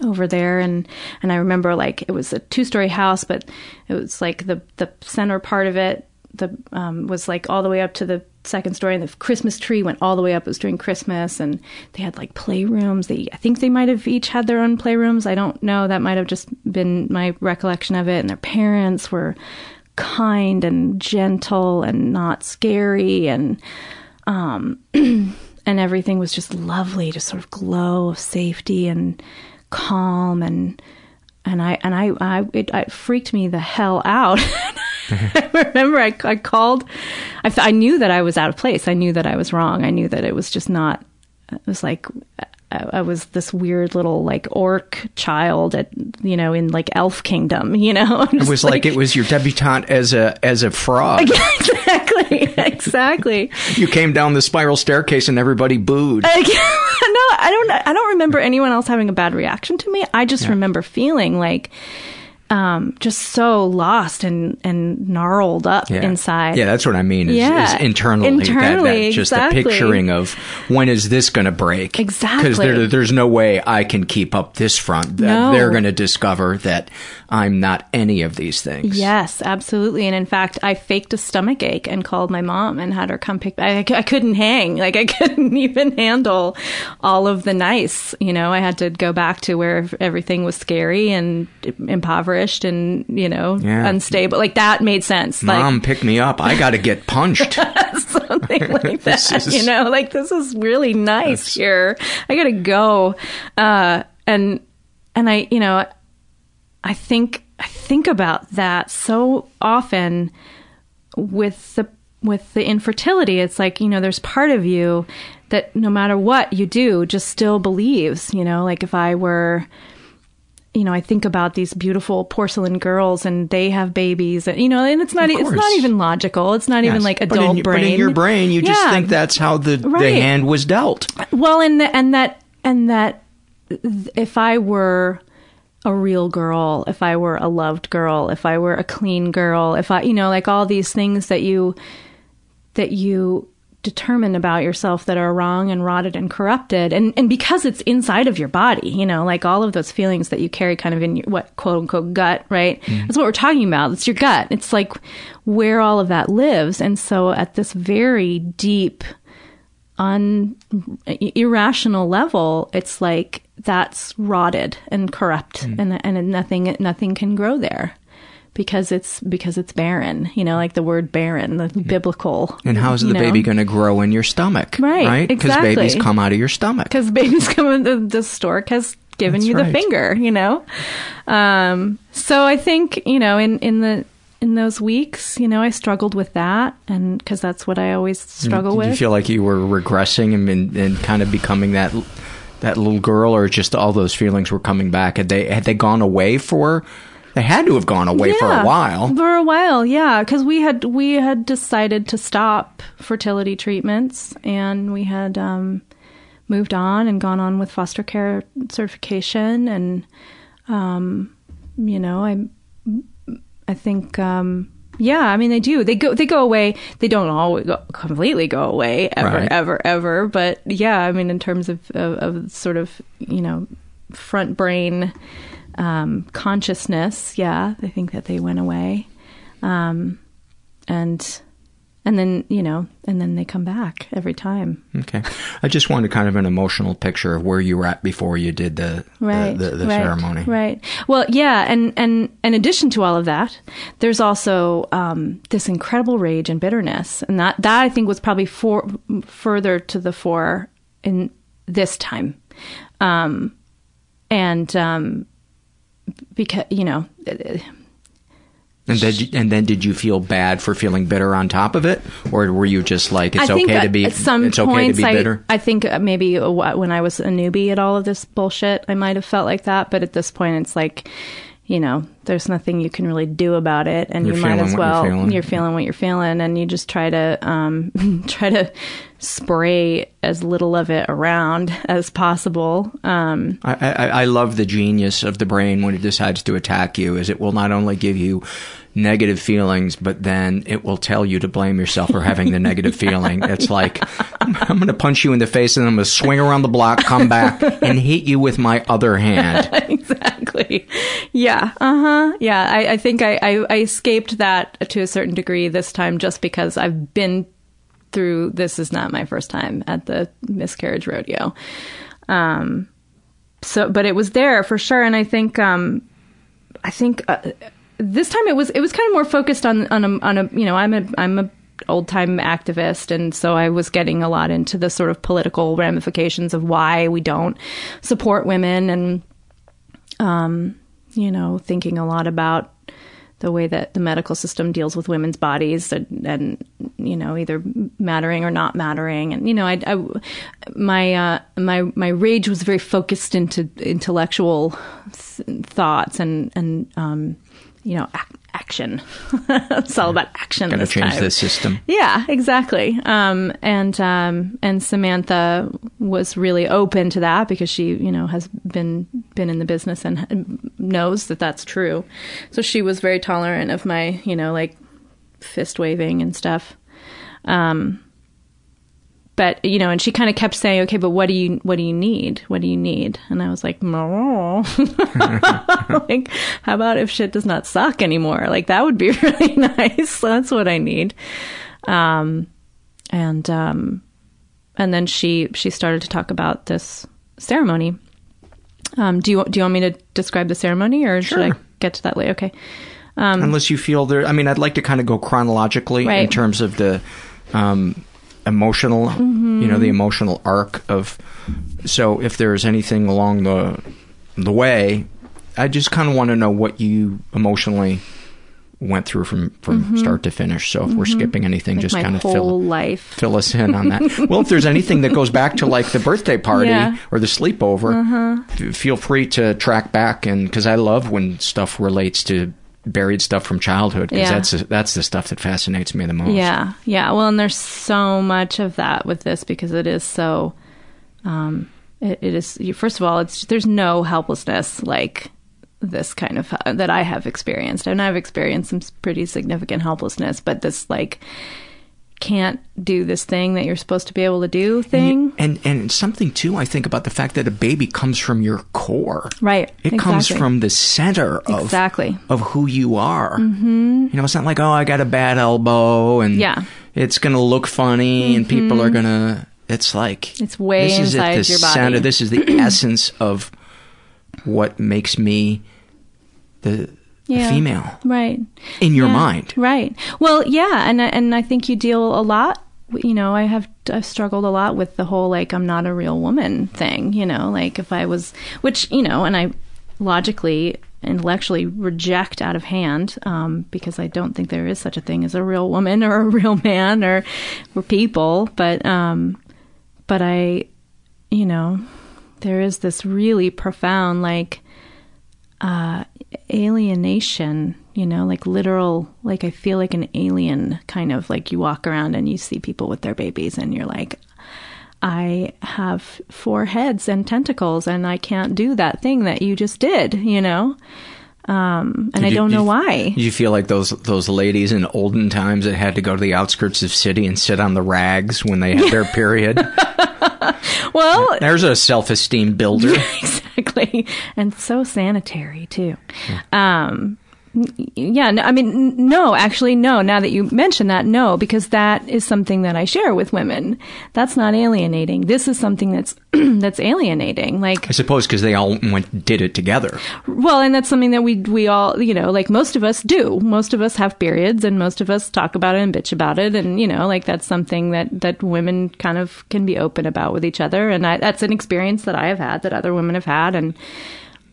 over there and and I remember like it was a two story house but it was like the the center part of it the um, was like all the way up to the second story and the christmas tree went all the way up. It was during christmas and they had like playrooms. They i think they might have each had their own playrooms. I don't know. That might have just been my recollection of it. And their parents were kind and gentle and not scary and um [CLEARS THROAT] and everything was just lovely just sort of glow of safety and calm and and I and I I it, it freaked me the hell out. [LAUGHS] I remember I, I called. I, I knew that I was out of place. I knew that I was wrong. I knew that it was just not. It was like I, I was this weird little like orc child at you know in like Elf Kingdom. [LAUGHS] You know, it was like, like, it was your debutante as a as a frog. [LAUGHS] exactly, exactly. you came down the spiral staircase and everybody booed. [LAUGHS] no, I don't. I don't remember anyone else having a bad reaction to me. I just yeah. remember feeling like um, just so lost and, and gnarled up yeah. inside. Yeah, that's what I mean. Is, yeah. is internally, internally that, that just exactly. the picturing of when is this going to break? Exactly. Because there, there's no way I can keep up this front. No. They're going to discover that I'm not any of these things. Yes, absolutely. And in fact, I faked a stomach ache and called my mom and had her come pick. I, I couldn't hang. Like I [LAUGHS] couldn't even handle all of the nice. You know, I had to go back to where everything was scary and impoverished and you know yeah. unstable. Like that made sense. Mom, like, pick me up. I got to get [LAUGHS] punched. [LAUGHS] something like [LAUGHS] that. Is, you know, like this is really nice here. I got to go. Uh, and and I, you know, I think I think about that so often with the with the infertility. It's like you know, there's part of you that no matter what you do, just still believes. You know, like if I were you know, I think about these beautiful porcelain girls and they have babies and, you know, and it's not, it's not even logical. It's not yes. even like adult but in, brain. But in your brain, you yeah. just think that's how the, right. the hand was dealt. Well, and, the, and that, and that if I were a real girl, if I were a loved girl, if I were a clean girl, if I, you know, like all these things that you, that you determine about yourself that are wrong and rotted and corrupted. And and because it's inside of your body you know like all of those feelings that you carry kind of in your what quote unquote gut right? Mm. that's what we're talking about. It's your gut. It's like where all of that lives. And so at this very deep un irrational level it's like that's rotted and corrupt mm. and and nothing nothing can grow there because it's because it's barren. You know, like the word barren, the biblical. And how's the know? baby going to grow in your stomach? Right, right? Because exactly. babies come out of your stomach. Because babies [LAUGHS] come. in The, the stork has given That's you right. the finger. You know. Um, so I think you know in in the in those weeks, you know, I struggled with that, and because that's what I always struggle with. Did with. you feel like you were regressing and, and, and kind of becoming that that little girl, or just all those feelings were coming back? Had they had they gone away for? They had to have gone away yeah, for a while. For a while, yeah, because we had we had decided to stop fertility treatments, and we had um, moved on and gone on with foster care certification, and um, you know, I I think. Um, yeah, I mean they do. They go they go away. They don't always go, completely go away ever Right. ever ever, but yeah, I mean in terms of, of of sort of, you know, front brain um, consciousness, yeah, I think that they went away. Um, and and then, you know, and then they come back every time. Okay, I just wanted kind of an emotional picture of where you were at before you did the Right. the, the, the right, ceremony. Right. Well, yeah, and and in addition to all of that, there's also um, this incredible rage and bitterness, and that that I think was probably for, further to the fore in this time, um, and um, because you know. And then, and then, did you feel bad for feeling bitter on top of it, or were you just like, it's okay to be, at some it's okay to be I, bitter? I think uh, maybe uh, when I was a newbie at all of this bullshit, I might have felt like that. But at this point, it's like, you know, there's nothing you can really do about it, and You're you might as what you're well feeling. you're feeling what you're feeling, and you just try to um, [LAUGHS] try to spray as little of it around [LAUGHS] as possible. Um, I, I, I love the genius of the brain when it decides to attack you is it will not only give you negative feelings but then it will tell you to blame yourself for having the negative [LAUGHS] feeling it's like i'm, I'm going to punch you in the face and i'm going to swing around the block come back and hit you with my other hand [LAUGHS] exactly. Yeah. Uh huh. Yeah. I, I think I, I, I escaped that to a certain degree this time just because I've been through this is not my first time at the miscarriage rodeo. Um, so, but it was there for sure. And I think, um, I think, uh, this time it was, it was kind of more focused on, on a, on a, you know, I'm a, I'm a, old time activist and so I was getting a lot into the sort of political ramifications of why we don't support women and um, you know, thinking a lot about the way that the medical system deals with women's bodies and, and you know either mattering or not mattering. And you know I, I my uh, my my rage was very focused into intellectual th- thoughts and and um, you know action [LAUGHS] it's all about action gotta change time. the system Yeah, exactly. Um, and um, and Samantha was really open to that because she, you know, has been been in the business and knows that that's true. So she was very tolerant of my, you know, like fist waving and stuff. Um, but you know, and she kind of kept saying, "Okay, but what do you what do you need? What do you need?" And I was like, "No, [LAUGHS] like how about if shit does not suck anymore? Like that would be [LAUGHS] really nice. That's what I need." Um, and um, and then she she started to talk about this ceremony. Um, do you do you want me to describe the ceremony, or should I get to that later? Okay. Um, unless you feel there i mean i'd like to kind of go chronologically in terms of the um, emotional mm-hmm. you know the emotional arc of so if there's anything along the the way i just kind of want to know what you emotionally went through from from mm-hmm. start to finish. So if we're mm-hmm. skipping anything like just kind of fill life. fill us in on that. [LAUGHS] Well if there's anything that goes back to like the birthday party Yeah. or the sleepover uh-huh. f- feel free to track back and because i love when stuff relates to buried stuff from childhood because Yeah. that's that's the stuff that fascinates me the most Yeah, yeah. Well, and there's so much of that with this because it is so. Um, it, it is first of all, it's there's no helplessness like this kind of uh, that I have experienced, and I've experienced some pretty significant helplessness. But this like can't do this thing that you're supposed to be able to do thing. and and something too i think about the fact that a baby comes from your core Right. it comes from the center of Exactly. of who you are mm-hmm. you know it's not like oh i got a bad elbow and Yeah. it's gonna look funny and people are gonna it's like It's way this is inside at the your body. center this is the [CLEARS THROAT] essence of what makes me the Yeah. female Right. in your Yeah, mind Right. Well, yeah, and I- and I think you deal a lot. You know, I have I've struggled a lot with the whole like I'm not a real woman thing. You know, like if I was, which you know, and I logically, intellectually reject out of hand um, because I don't think there is such a thing as a real woman or a real man or or people. But um, but I, you know, there is this really profound like uh, alienation, you know, like literal, like I feel like an alien kind of like you walk around and you see people with their babies and you're like, I have four heads and tentacles and I can't do that thing that you just did, you know? Um, and Did I don't did know why. Did you feel like those those ladies in olden times that had to go to the outskirts of city and sit on the rags when they had their period? [LAUGHS] Well, There's a self esteem builder. [LAUGHS] exactly [LAUGHS] and so sanitary too. Um yeah no, i mean no actually no now that you mention that no because that is something that i share with women. That's not alienating. This is something that's [CLEARS THROAT] that's alienating like I suppose because they all went did it together. well and that's something that we we all you know like most of us do. Most of us have periods and most of us talk about it and bitch about it and you know like that's something that that women kind of can be open about with each other. And I, that's an experience that i have had that other women have had and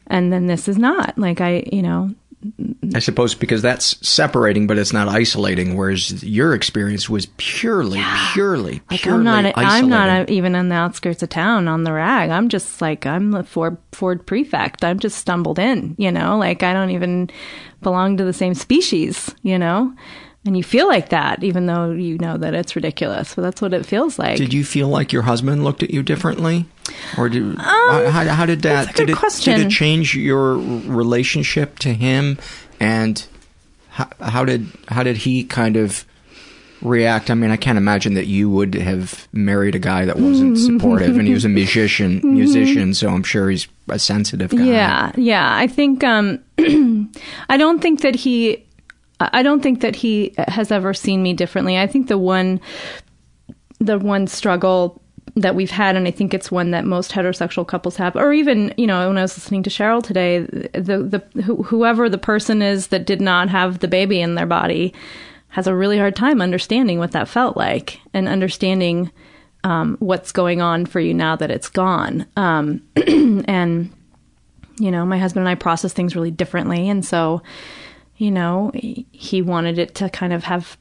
and then this is not. Like i you know I suppose because that's separating, but it's not isolating. Whereas your experience was purely, purely, Like purely I'm not, I'm not even in the outskirts of town on the rag. I'm just like I'm the Ford Ford prefect. I'm just stumbled in, you know. Like I don't even belong to the same species, you know. And you feel like that, even though you know that it's ridiculous. But that's what it feels like. Did you feel like your husband looked at you differently, or did how, how did that? Um, that's a good did, it, question. did it change your relationship to him, and how, how did how did he kind of react? I mean, I can't imagine that you would have married a guy that wasn't [LAUGHS] supportive, and he was a musician, [LAUGHS] musician, so I'm sure he's a sensitive guy. Yeah, yeah. I think um, [CLEARS THROAT] I don't think that he. I don't think that he has ever seen me differently. I think the one, the one struggle that we've had, and I think it's one that most heterosexual couples have, or even you know, when I was listening to Cheryl today, the the who, whoever the person is that did not have the baby in their body has a really hard time understanding what that felt like and understanding um, what's going on for you now that it's gone. Um, [CLEARS THROAT] and you know, my husband and I process things really differently, and so you know, he wanted it to kind of have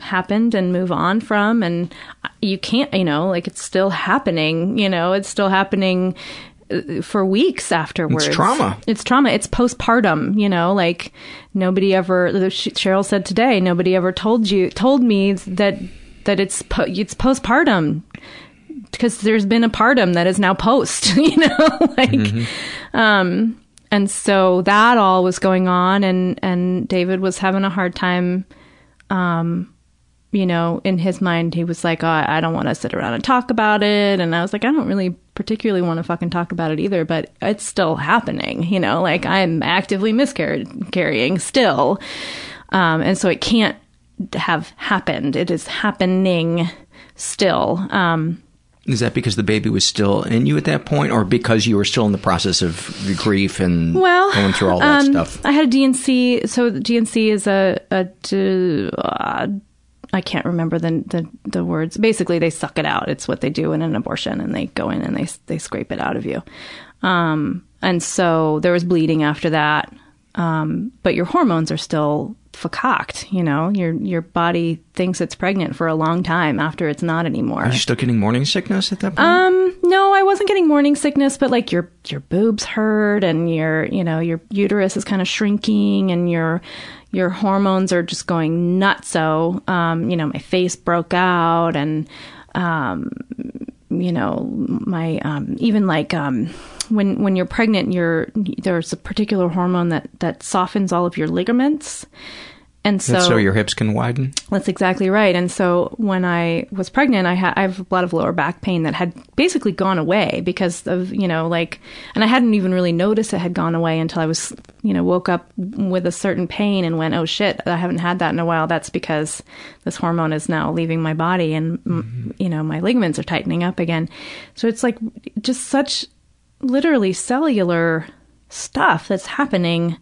happened and move on from and you can't you know like it's still happening you know it's still happening uh, for weeks afterwards. It's trauma. it's trauma. It's postpartum you know like nobody ever cheryl said today nobody ever told you told me that that it's po- it's postpartum because there's been a partum that is now post [LAUGHS] you know [LAUGHS] like um and so that all was going on and and david was having a hard time um you know in his mind he was like oh, i don't want to sit around and talk about it. And i was like i don't really particularly want to fucking talk about it either but it's still happening you know like i'm actively miscarrying still. Um and so it can't have happened. It is happening still. Um Is that because the baby was still in you at that point, or because you were still in the process of grief and well, going through all that um, stuff? I had a D&C. So D&C is a, a uh, I can't remember the, the the words. Basically, they suck it out. It's what they do in an abortion, and they go in and they they scrape it out of you. Um, and so there was bleeding after that. Um, but your hormones are still fakaked. You know, your your body thinks it's pregnant for a long time after it's not anymore. Are you still getting morning sickness at that point? Um, no, I wasn't getting morning sickness, but like your your boobs hurt and your you know your uterus is kind of shrinking and your your hormones are just going nuts. So, um, you know, my face broke out and um, you know, my um, even like um, when when you're pregnant, you're there's a particular hormone that that softens all of your ligaments. And so, That's so your hips can widen. that's exactly right. And so when I was pregnant, I had I have a lot of lower back pain that had basically gone away because of you know like, and I hadn't even really noticed it had gone away until I was you know woke up with a certain pain and went, oh shit, I haven't had that in a while. That's because this hormone is now leaving my body and m mm-hmm. you know my ligaments are tightening up again. So it's like just such literally cellular stuff that's happening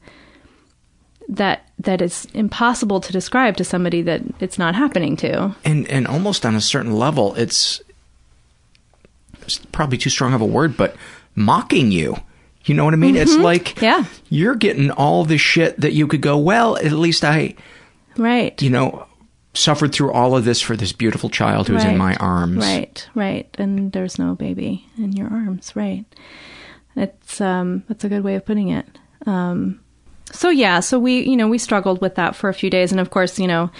that that is impossible to describe to somebody that it's not happening to. and and almost on a certain level, it's, it's probably too strong of a word, but mocking you. You know what I mean? It's Mhm. like Yeah. you're getting all the shit that you could go. Well, at least I, Right. you know, suffered through all of this for this beautiful child who's in my arms. Right, right. And there's no baby in your arms, right. It's um that's a good way of putting it. Um so yeah, so we you know, we struggled with that for a few days. And of course, you know,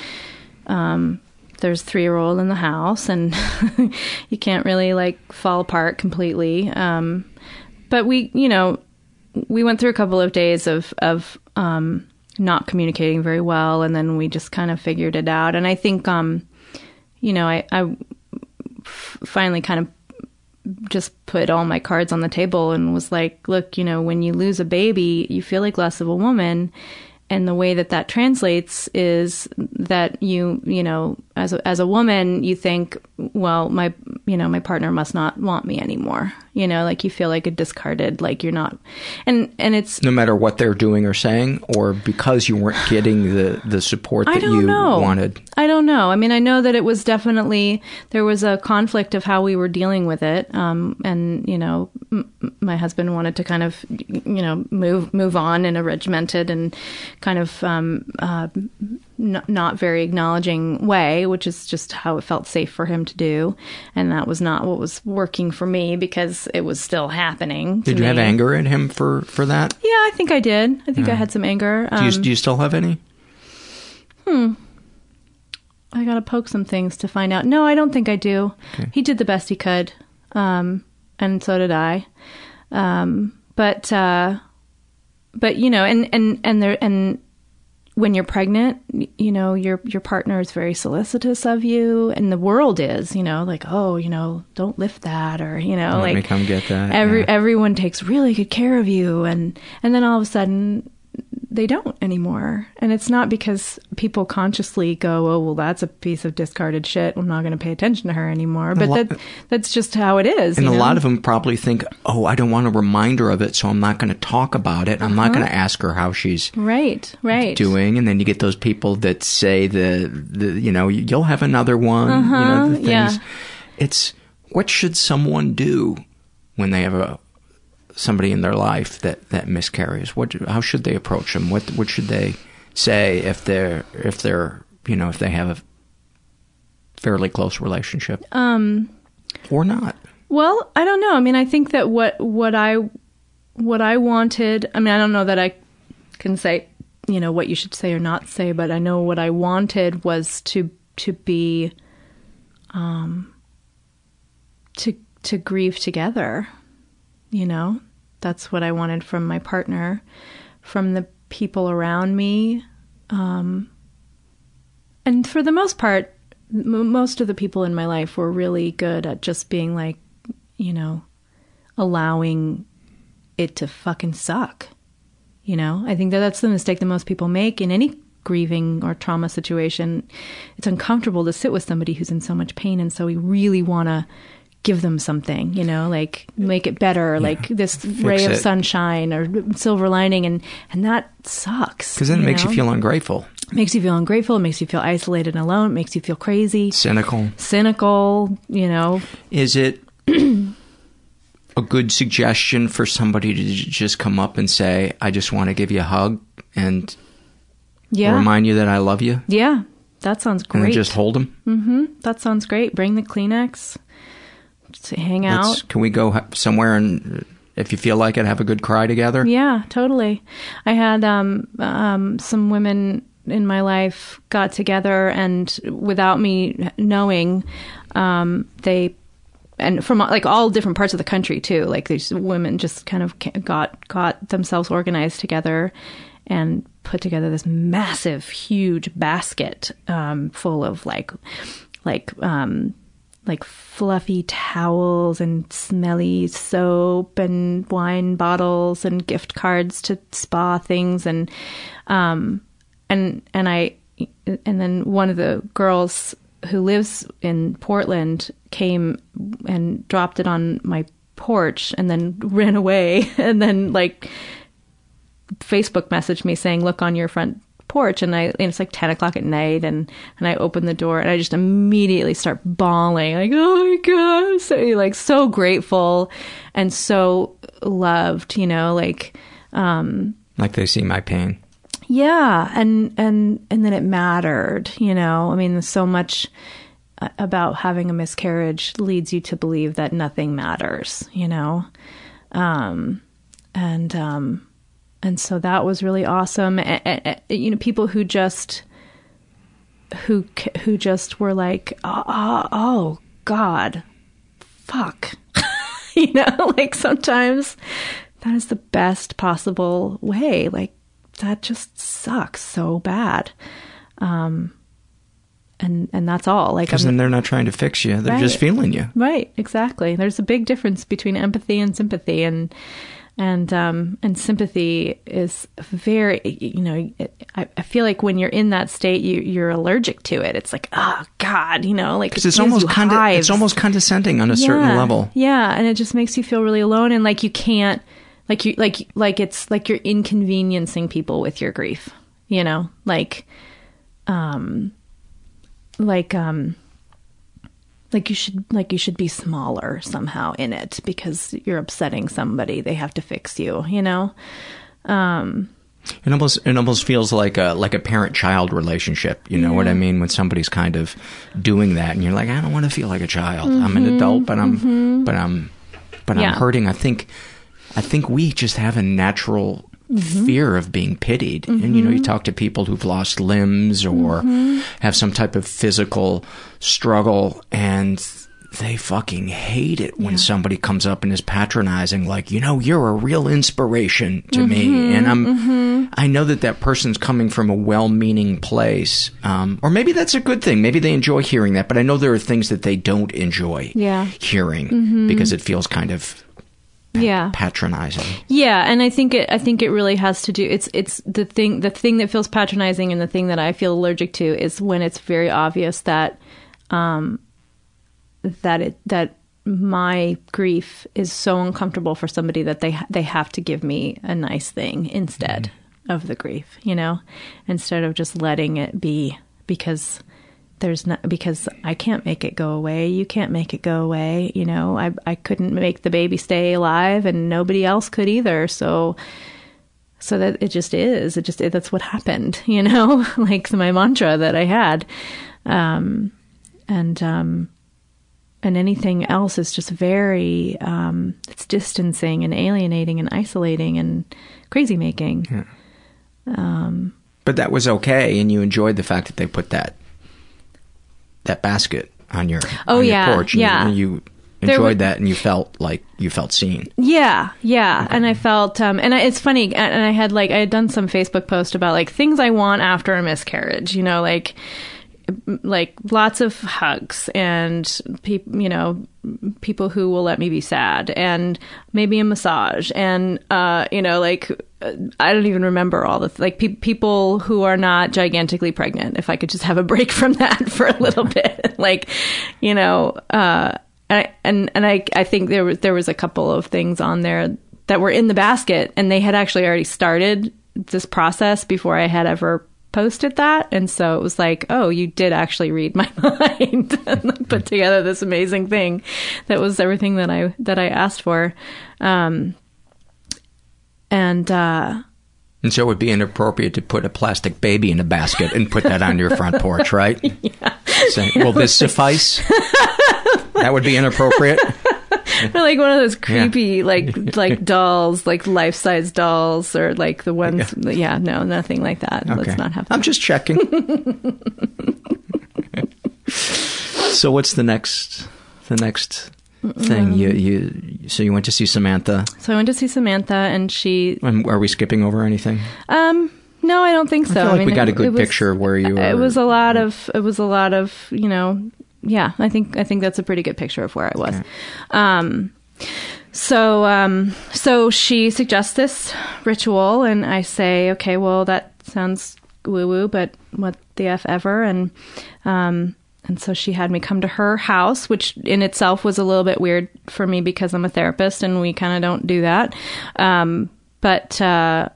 um there's three year old in the house and [LAUGHS] you can't really like fall apart completely. Um but we you know, we went through a couple of days of of um not communicating very well. And then we just kind of figured it out. And I think um you know, I, I f- finally kind of just put all my cards on the table and was like, look, you know, when you lose a baby, you feel like less of a woman. And the way that that translates is that you, you know, as a, as a woman, you think, well, my, you know, my partner must not want me anymore. You know, like you feel like a discarded, like you're not, and and it's No matter what they're doing or saying, or because you weren't getting the, the support that you know. wanted. I don't know. I mean, I know that it was definitely there was a conflict of how we were dealing with it, um, and you know, m- my husband wanted to kind of you know move move on in a regimented and kind of um, uh, n- not very acknowledging way, which is just how it felt safe for him to do, and that was not what was working for me because it was still happening. Did you have anger at him for for that? Yeah, I think I did. I think I had some anger. do you Um, do you still have any? Hmm. I gotta poke some things to find out. No, I don't think I do. He did the best he could, um, and so did I. Um, but uh, but you know, and and and there and when you're pregnant, you know, your your partner is very solicitous of you, and the world is, you know, like oh, you know, don't lift that, or you know, Let like me come get that. every yeah. everyone takes really good care of you and and then all of a sudden they don't anymore and it's not because people consciously go oh well that's a piece of discarded shit i'm not going to pay attention to her anymore but lot- that that's just how it is And a know? lot of them probably think, "Oh, I don't want a reminder of it, so I'm not going to talk about it. I'm not Uh-huh. going to ask her how she's right right doing." And then you get those people that say the, the you know, you'll have another one. You know, Uh-huh, the things. yeah. It's what should someone do when they have a somebody in their life that that miscarries? What how should they approach them? What what should they say if they're if they're you know if they have a fairly close relationship um or not? Well, I don't know. I mean, I think that what what I what I wanted. I mean, I don't know that I can say you know what you should say or not say, but I know what I wanted was to to be um to to grieve together. You know, that's what I wanted from my partner, from the people around me, um, and for the most part, m- most of the people in my life were really good at just being like, you know, allowing it to fucking suck. You know, I think that that's the mistake that most people make in any grieving or trauma situation. It's uncomfortable to sit with somebody who's in so much pain, and so we really want to give them something, you know, like make it better, like this ray of it. sunshine or silver lining, and and that sucks. Because then it makes know? you feel ungrateful, It makes you feel ungrateful. It makes you feel isolated and alone. It makes you feel crazy, cynical. cynical. You know, Is it [CLEARS THROAT] a good suggestion for somebody to just come up and say, "I just want to give you a hug and yeah, remind you that I love you," yeah. That sounds great. then just hold them? Mm-hmm. That sounds great. Bring the Kleenex. Just hang out. Can we go somewhere and, if you feel like it, have a good cry together? Yeah, totally. I had um, um, some women in my life got together, and without me knowing, um, they and from like all different parts of the country too. Like these women just kind of got got themselves organized together and put together this massive, huge basket um, full of like like um, like fluffy towels and smelly soap and wine bottles and gift cards to spa things. And um and and I and then one of the girls who lives in Portland came and dropped it on my porch and then [LAUGHS] ran away [LAUGHS] and then like Facebook messaged me saying, "Look on your front porch," and I and it's like ten o'clock at night, and and I open the door and I just immediately start bawling, like, "Oh my god!" So like so grateful and so loved, you know, like, um, Like they see my pain. yeah, and and and then it mattered, you know. I mean, so much uh, about having a miscarriage leads you to believe that nothing matters, you know. Um, and um, and so that was really awesome. A- a- a- you know, people who just who who just were like, oh, oh, oh God, fuck, [LAUGHS] you know, [LAUGHS] like sometimes that is the best possible way. Like that just sucks so bad. Um, and and that's all. Like Because then they're not trying to fix you; they're just feeling you. Right, exactly. There's a big difference between empathy and sympathy, and and um, and sympathy is very, you know, it, I, I feel like when you're in that state, you you're allergic to it. It's like, oh God, you know, like it it's almost conde- it's almost condescending on a certain level. Yeah, and it just makes you feel really alone, and like you can't, like you like like it's like you're inconveniencing people with your grief. You know, like, um, like um, like you should like you should be smaller somehow in it because you're upsetting somebody. They have to fix you, you know. Um, It almost it almost feels like a like a parent child relationship. You know what I mean? When somebody's kind of doing that, and you're like, I don't want to feel like a child. I'm an Mhm, adult, but I'm mhm. but I'm but Yeah. I'm hurting. I think I think we just have a natural Mhm. fear of being pitied. And you know, you talk to people who've lost limbs or Mhm. have some type of physical struggle, and they fucking hate it when somebody comes up and is patronizing, like, you know, you're a real inspiration to me. Mhm, And I'm, mhm. I know that that person's coming from a well-meaning place, um, or maybe that's a good thing. Maybe they enjoy hearing that, but I know there are things that they don't enjoy Yeah. hearing Mhm. because it feels kind of yeah. patronizing. Yeah, and I think it I think it really has to do it's it's the thing the thing that feels patronizing and the thing that I feel allergic to is when it's very obvious that um that it that my grief is so uncomfortable for somebody that they they have to give me a nice thing instead of the grief, you know, instead of just letting it be because there's not because I can't make it go away. You can't make it go away. You know, I I couldn't make the baby stay alive, and nobody else could either. So, so that it just is. It just it, that's what happened. [LAUGHS] You know, [LAUGHS] like my mantra that I had, um, and um, and anything else is just very um, it's distancing and alienating and isolating and crazy making. Um, But that was okay, and you enjoyed the fact that they put that that basket on your Oh, on your yeah, porch. Yeah. you, you enjoyed were- that, and you felt like you felt seen. Yeah, yeah, and I felt, um, and I, it's funny, and and I had like I had done some Facebook post about like things I want after a miscarriage, you know, like like lots of hugs and people, you know, people who will let me be sad, and maybe a massage, and uh, you know, like I don't even remember all the like pe- people who are not gigantically pregnant. If I could just have a break [LAUGHS] from that for a little bit, [LAUGHS] like you know. uh and I, and and I I think there was there was a couple of things on there that were in the basket, and they had actually already started this process before I had ever posted that, and so it was like, oh, you did actually read my [LAUGHS] mind [LAUGHS] and put together this amazing thing that was everything that I that I asked for, um, and. uh And so it would be inappropriate to put a plastic baby in a basket and put that on your front porch, right? [LAUGHS] yeah. Will this suffice? that would be inappropriate. Or [LAUGHS] like one of those Yeah. creepy like [LAUGHS] like dolls, like life size dolls, or like the ones. Yeah, no, nothing like that. Okay. Let's not have. That. I'm just checking. [LAUGHS] so what's the next the next thing you you so you went to see Samantha So I went to see Samantha, and she. and are we skipping over anything? Um, no, I don't think so. I feel like mean, we got a good was- picture of where you were. It was a lot of. It was a lot of. You know. Yeah, I think I think that's a pretty good picture of where I was. Um, so um, so she suggests this ritual, and I say, okay, well that sounds woo woo, but what the f ever, and um, and so she had me come to her house, which in itself was a little bit weird for me because I'm a therapist and we kind of don't do that. Um, but uh,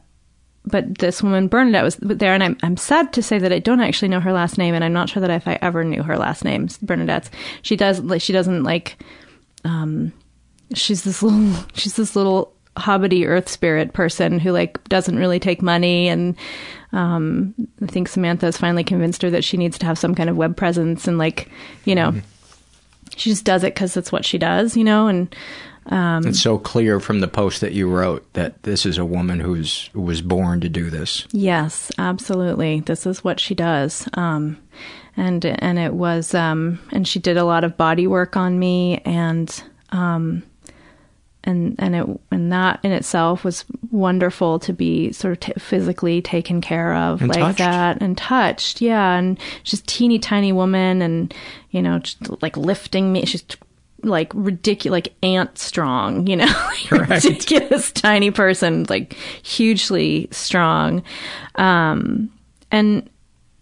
but this woman Bernadette was there, and I'm I'm sad to say that I don't actually know her last name, and I'm not sure that if I ever knew her last name, Bernadette's. She does like she doesn't like. Um, she's this little [LAUGHS] she's this little hobbity earth spirit person who like doesn't really take money and um i think samantha has finally convinced her that she needs to have some kind of web presence and like you know she just does it because that's what she does you know and um It's so clear from the post that you wrote that this is a woman who's who was born to do this. Yes, absolutely. This is what she does. Um, and and it was um, and she did a lot of body work on me and um, and and it and that in itself was wonderful to be sort of t- physically taken care of And like touched. that and touched. Yeah, and she's a teeny tiny woman and you know just like lifting me. She's like ridiculous, like ant strong, you know, [LAUGHS] ridiculous tiny person, like hugely strong. Um, and,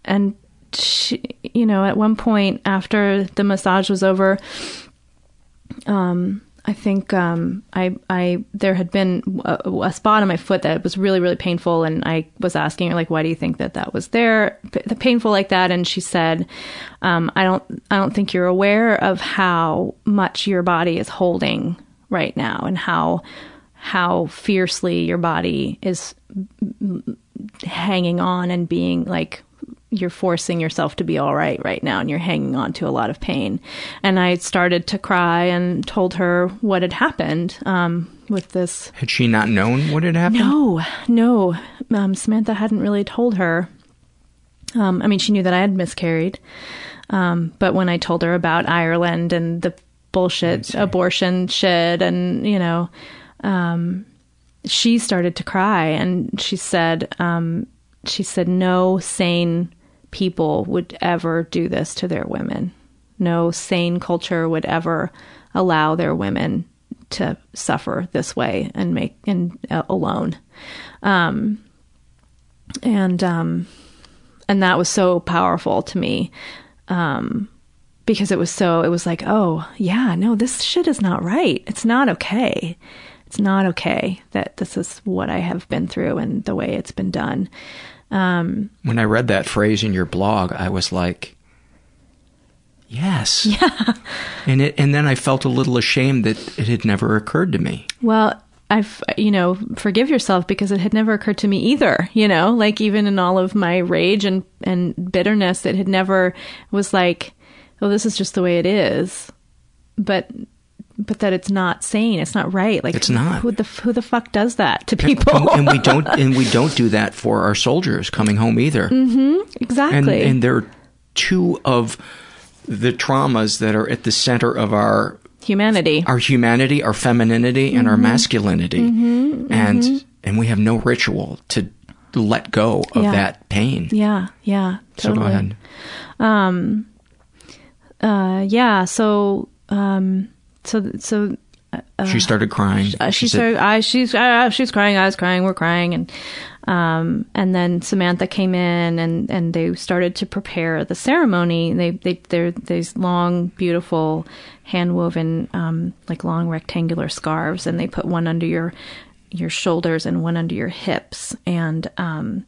and she, you know, at one point after the massage was over, um, I think um, I I there had been a, a spot on my foot that was really really painful, and I was asking her like, why do you think that that was there, P- painful like that? And she said, um, I don't I don't think you're aware of how much your body is holding right now, and how how fiercely your body is hanging on and being like you're forcing yourself to be all right right now and you're hanging on to a lot of pain. And I started to cry and told her what had happened um, with this. Had she not known what had happened? No, no. Um, Samantha hadn't really told her. Um, I mean, she knew that I had miscarried. Um, but when I told her about Ireland and the bullshit abortion shit and, you know, um, she started to cry and she said, um, she said, no sane people would ever do this to their women. No sane culture would ever allow their women to suffer this way and make and uh, alone. Um, and um, and that was so powerful to me um, because it was so it was like oh yeah no this shit is not right it's not okay it's not okay that this is what I have been through and the way it's been done um, when I read that phrase in your blog, I was like, yes. Yeah. [LAUGHS] And it, and then I felt a little ashamed that it had never occurred to me. Well, I've, you know, forgive yourself because it had never occurred to me either, you know, like even in all of my rage and, and bitterness, it had never was like, oh, this is just the way it is. But but that it's not sane. It's not right. Like it's not. Who the who the fuck does that to people? And, and we [LAUGHS] don't and we don't do that for our soldiers coming home either. Mm-hmm. Exactly. And, and they're two of the traumas that are at the center of our humanity, our humanity, our femininity, and mm-hmm. our masculinity. Mm-hmm. And mm-hmm. and we have no ritual to let go of yeah. that pain. Yeah. Yeah. Totally. So go ahead. Um. Uh. Yeah. So. Um so so uh, she started crying. Uh, she, she started. I she's uh, she's crying. I was crying. We're crying, and um, and then Samantha came in, and and they started to prepare the ceremony. They they they're these long, beautiful, hand woven, um, like long rectangular scarves, and they put one under your your shoulders and one under your hips, and um,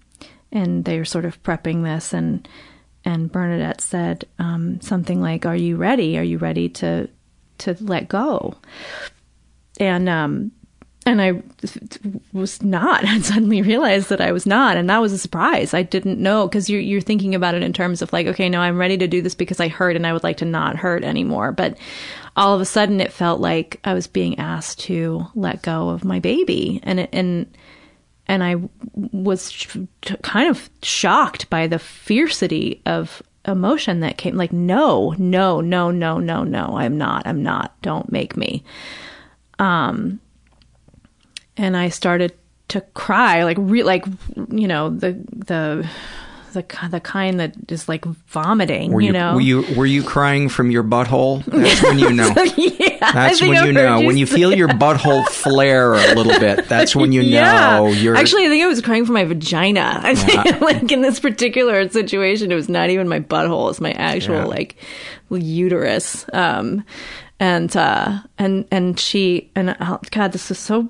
and they're sort of prepping this, and and Bernadette said um, something like, "Are you ready? Are you ready to?" To let go. And um and I was not. [LAUGHS] I suddenly realized that I was not, and that was a surprise. I didn't know because you're you're thinking about it in terms of like, okay, no, I'm ready to do this because I hurt and I would like to not hurt anymore. But all of a sudden, it felt like I was being asked to let go of my baby, and it, and and I was kind of shocked by the fiercity of emotion that came like no no no no no no i'm not i'm not don't make me. Um and i started to cry like re- like you know the the the the kind that is like vomiting. Were you, you, know, were you were you crying from your butthole? That's when you know. [LAUGHS] yeah, that's when you know. You when you feel your butthole flare a little bit, that's when you [LAUGHS] yeah. know you're. Actually, I think I was crying from my vagina. I think, yeah. [LAUGHS] like in this particular situation, it was not even my butthole; it's my actual yeah. like uterus. Um, and uh, and and she and oh, God, this is so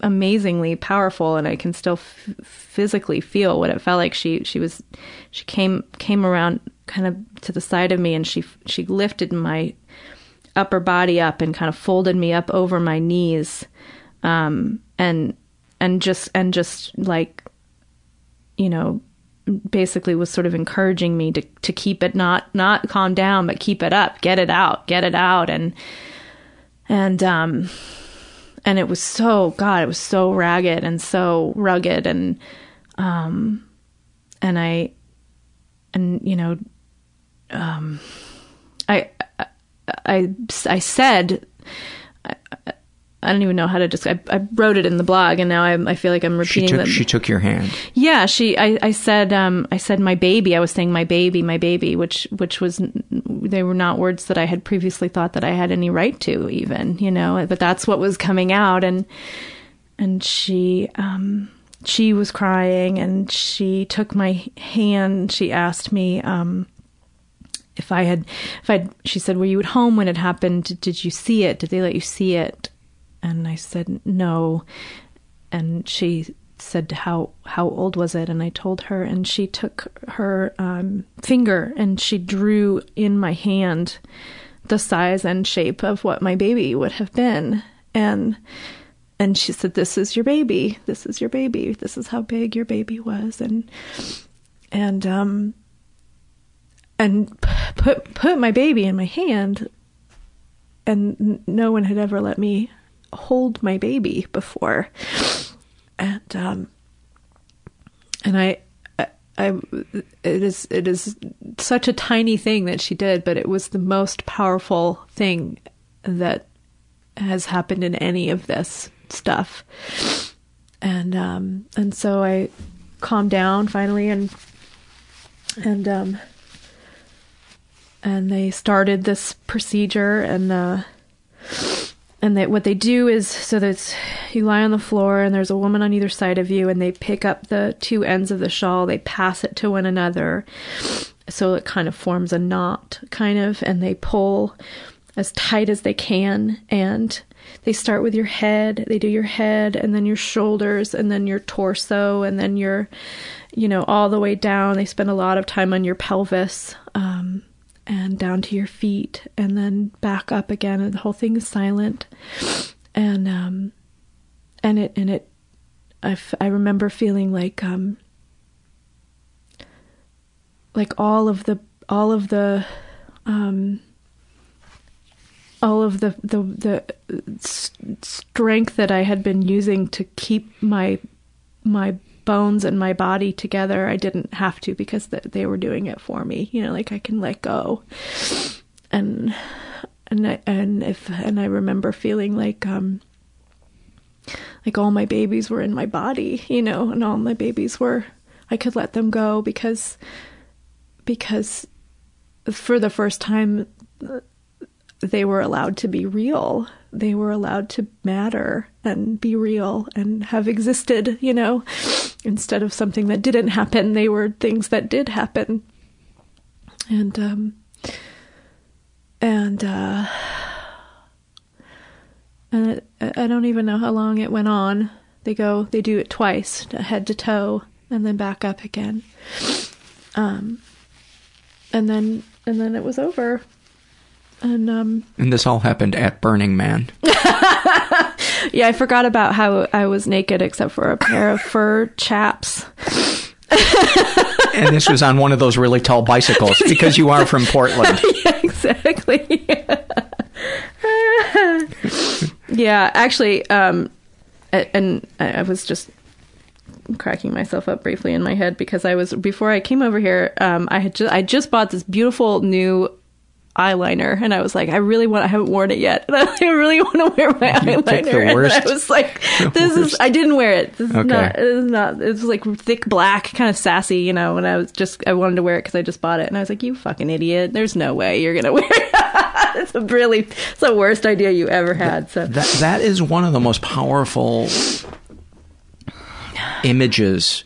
amazingly powerful and I can still f- physically feel what it felt like. She she was she came came around kind of to the side of me and she she lifted my upper body up and kind of folded me up over my knees um and and just and just like you know basically was sort of encouraging me to to keep it not not calm down but keep it up get it out get it out and and um and it was so god it was so ragged and so rugged and um and i and you know um i i i, said I, don't even know how to describe. I, I wrote it in the blog, and now I, I feel like I'm repeating. She took, them. she took your hand. Yeah, she. I, I said. Um, I said my baby. I was saying my baby, my baby, which which was they were not words that I had previously thought that I had any right to, even you know. But that's what was coming out, and and she um she was crying, and she took my hand. She asked me um if I had, if I, she said, were you at home when it happened? Did you see it? Did they let you see it? And I said, no. And she said, how, how old was it? And I told her, and she took her um, finger and she drew in my hand the size and shape of what my baby would have been. And, and she said, this is your baby. This is your baby. This is how big your baby was. And, and, um, and put put my baby in my hand and no one had ever let me hold my baby before and um and i I, it is it is such a tiny thing that she did, but it was the most powerful thing that has happened in any of this stuff. And um and so I calmed down finally and and um and they started this procedure and uh and they, what they do is so that you lie on the floor and there's a woman on either side of you and they pick up the two ends of the shawl they pass it to one another. So it kind of forms a knot kind of and they pull as tight as they can and they start with your head they do your head and then your shoulders and then your torso and then your you know all the way down. They spend a lot of time on your pelvis um, and down to your feet and then back up again and the whole thing is silent. And um and it and it I, f- I remember feeling like um like all of the all of the um all of the the the s- strength that I had been using to keep my my bones and my body together. I didn't have to because th- they were doing it for me. You know, like I can let go. And and I, and if and I remember feeling like um like all my babies were in my body, you know, and all my babies were I could let them go because because for the first time they were allowed to be real. They were allowed to matter and be real and have existed, you know, instead of something that didn't happen. They were things that did happen. And, um, and, uh, and I don't even know how long it went on. They go, they do it twice, head to toe, and then back up again. Um, and then, and then it was over and um And this all happened at Burning Man. [LAUGHS] yeah i forgot about how i was naked except for a pair of fur chaps and this was on one of those really tall bicycles because you are from Portland. [LAUGHS] yeah exactly [LAUGHS] yeah actually um and i I was just cracking myself up briefly in my head because i was before i came over here um i had just i just bought this beautiful new eyeliner and I was like I really want I haven't worn it yet. And I really want to wear my You eyeliner. And I was like [LAUGHS] [LAUGHS] this is. I didn't wear it. This is Okay. not it is not it's like thick black kind of sassy you know and I was just I wanted to wear it because I just bought it. And I was like you fucking idiot. There's no way you're gonna [LAUGHS] wear it. It's a really it's the worst idea you ever had so. That that is one of the most powerful images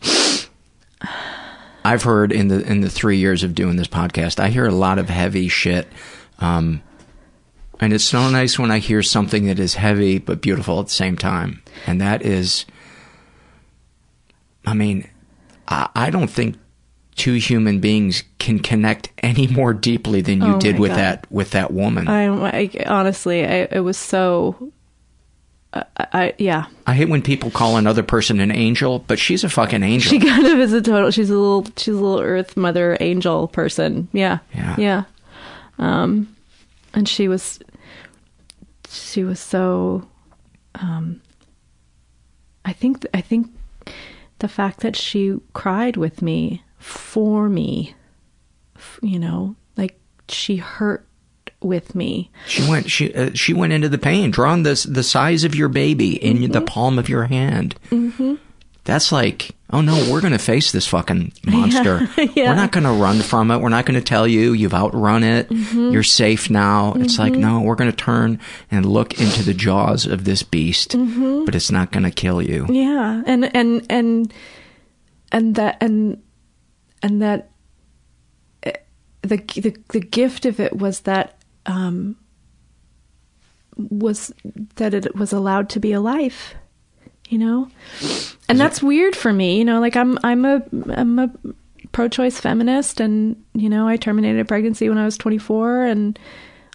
I've heard in the in the three years of doing this podcast. I hear a lot of heavy shit, um, and it's so nice when I hear something that is heavy but beautiful at the same time. And that is, I mean, I, I don't think two human beings can connect any more deeply than you Oh did with God. that with that woman. I, I honestly I, it was so I, I yeah I hate when people call another person an angel, but she's a fucking angel. She kind of is a total. She's a little. She's a little Earth Mother angel person. Yeah. Yeah. Yeah. Um, and she was. She was so. Um. I think. I think, the fact that she cried with me for me, f- you know, like she hurt with me. She went. She uh, she went into the pain, drawing the the size of your baby in the palm of your hand. Mm-hmm. That's like, oh no, we're gonna face this fucking [LAUGHS] monster. Yeah. We're not gonna run from it. We're not gonna tell you you've outrun it. Mhm. You're safe now. It's like, Mhm. no, we're gonna turn and look into the jaws of this beast, Mhm. but it's not gonna kill you. Yeah, and and and and that and and that the the the gift of it was that um, was that it was allowed to be a life, you know, and that's weird for me. You know, like I'm I'm a I'm a pro-choice feminist, and you know, I terminated a pregnancy when I was 24, and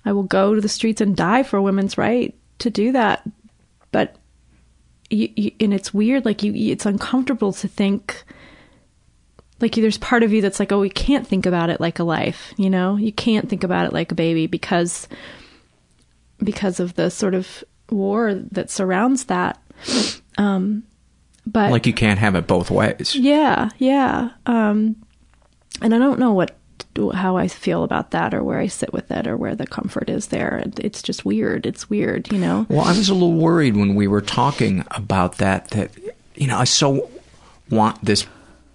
I will go to the streets and die for women's right to do that. But you, you, and it's weird, like you, it's uncomfortable to think like there's part of you that's like oh you can't think about it like a life you know? You can't think about it like a baby because because of the sort of war that surrounds that. Um but like you can't have it both ways. yeah yeah. Um and i don't know what how i feel about that or where i sit with it or where the comfort is there. It's just weird. It's weird you know? Well, I was a little worried when we were talking about that. That you know, I so want this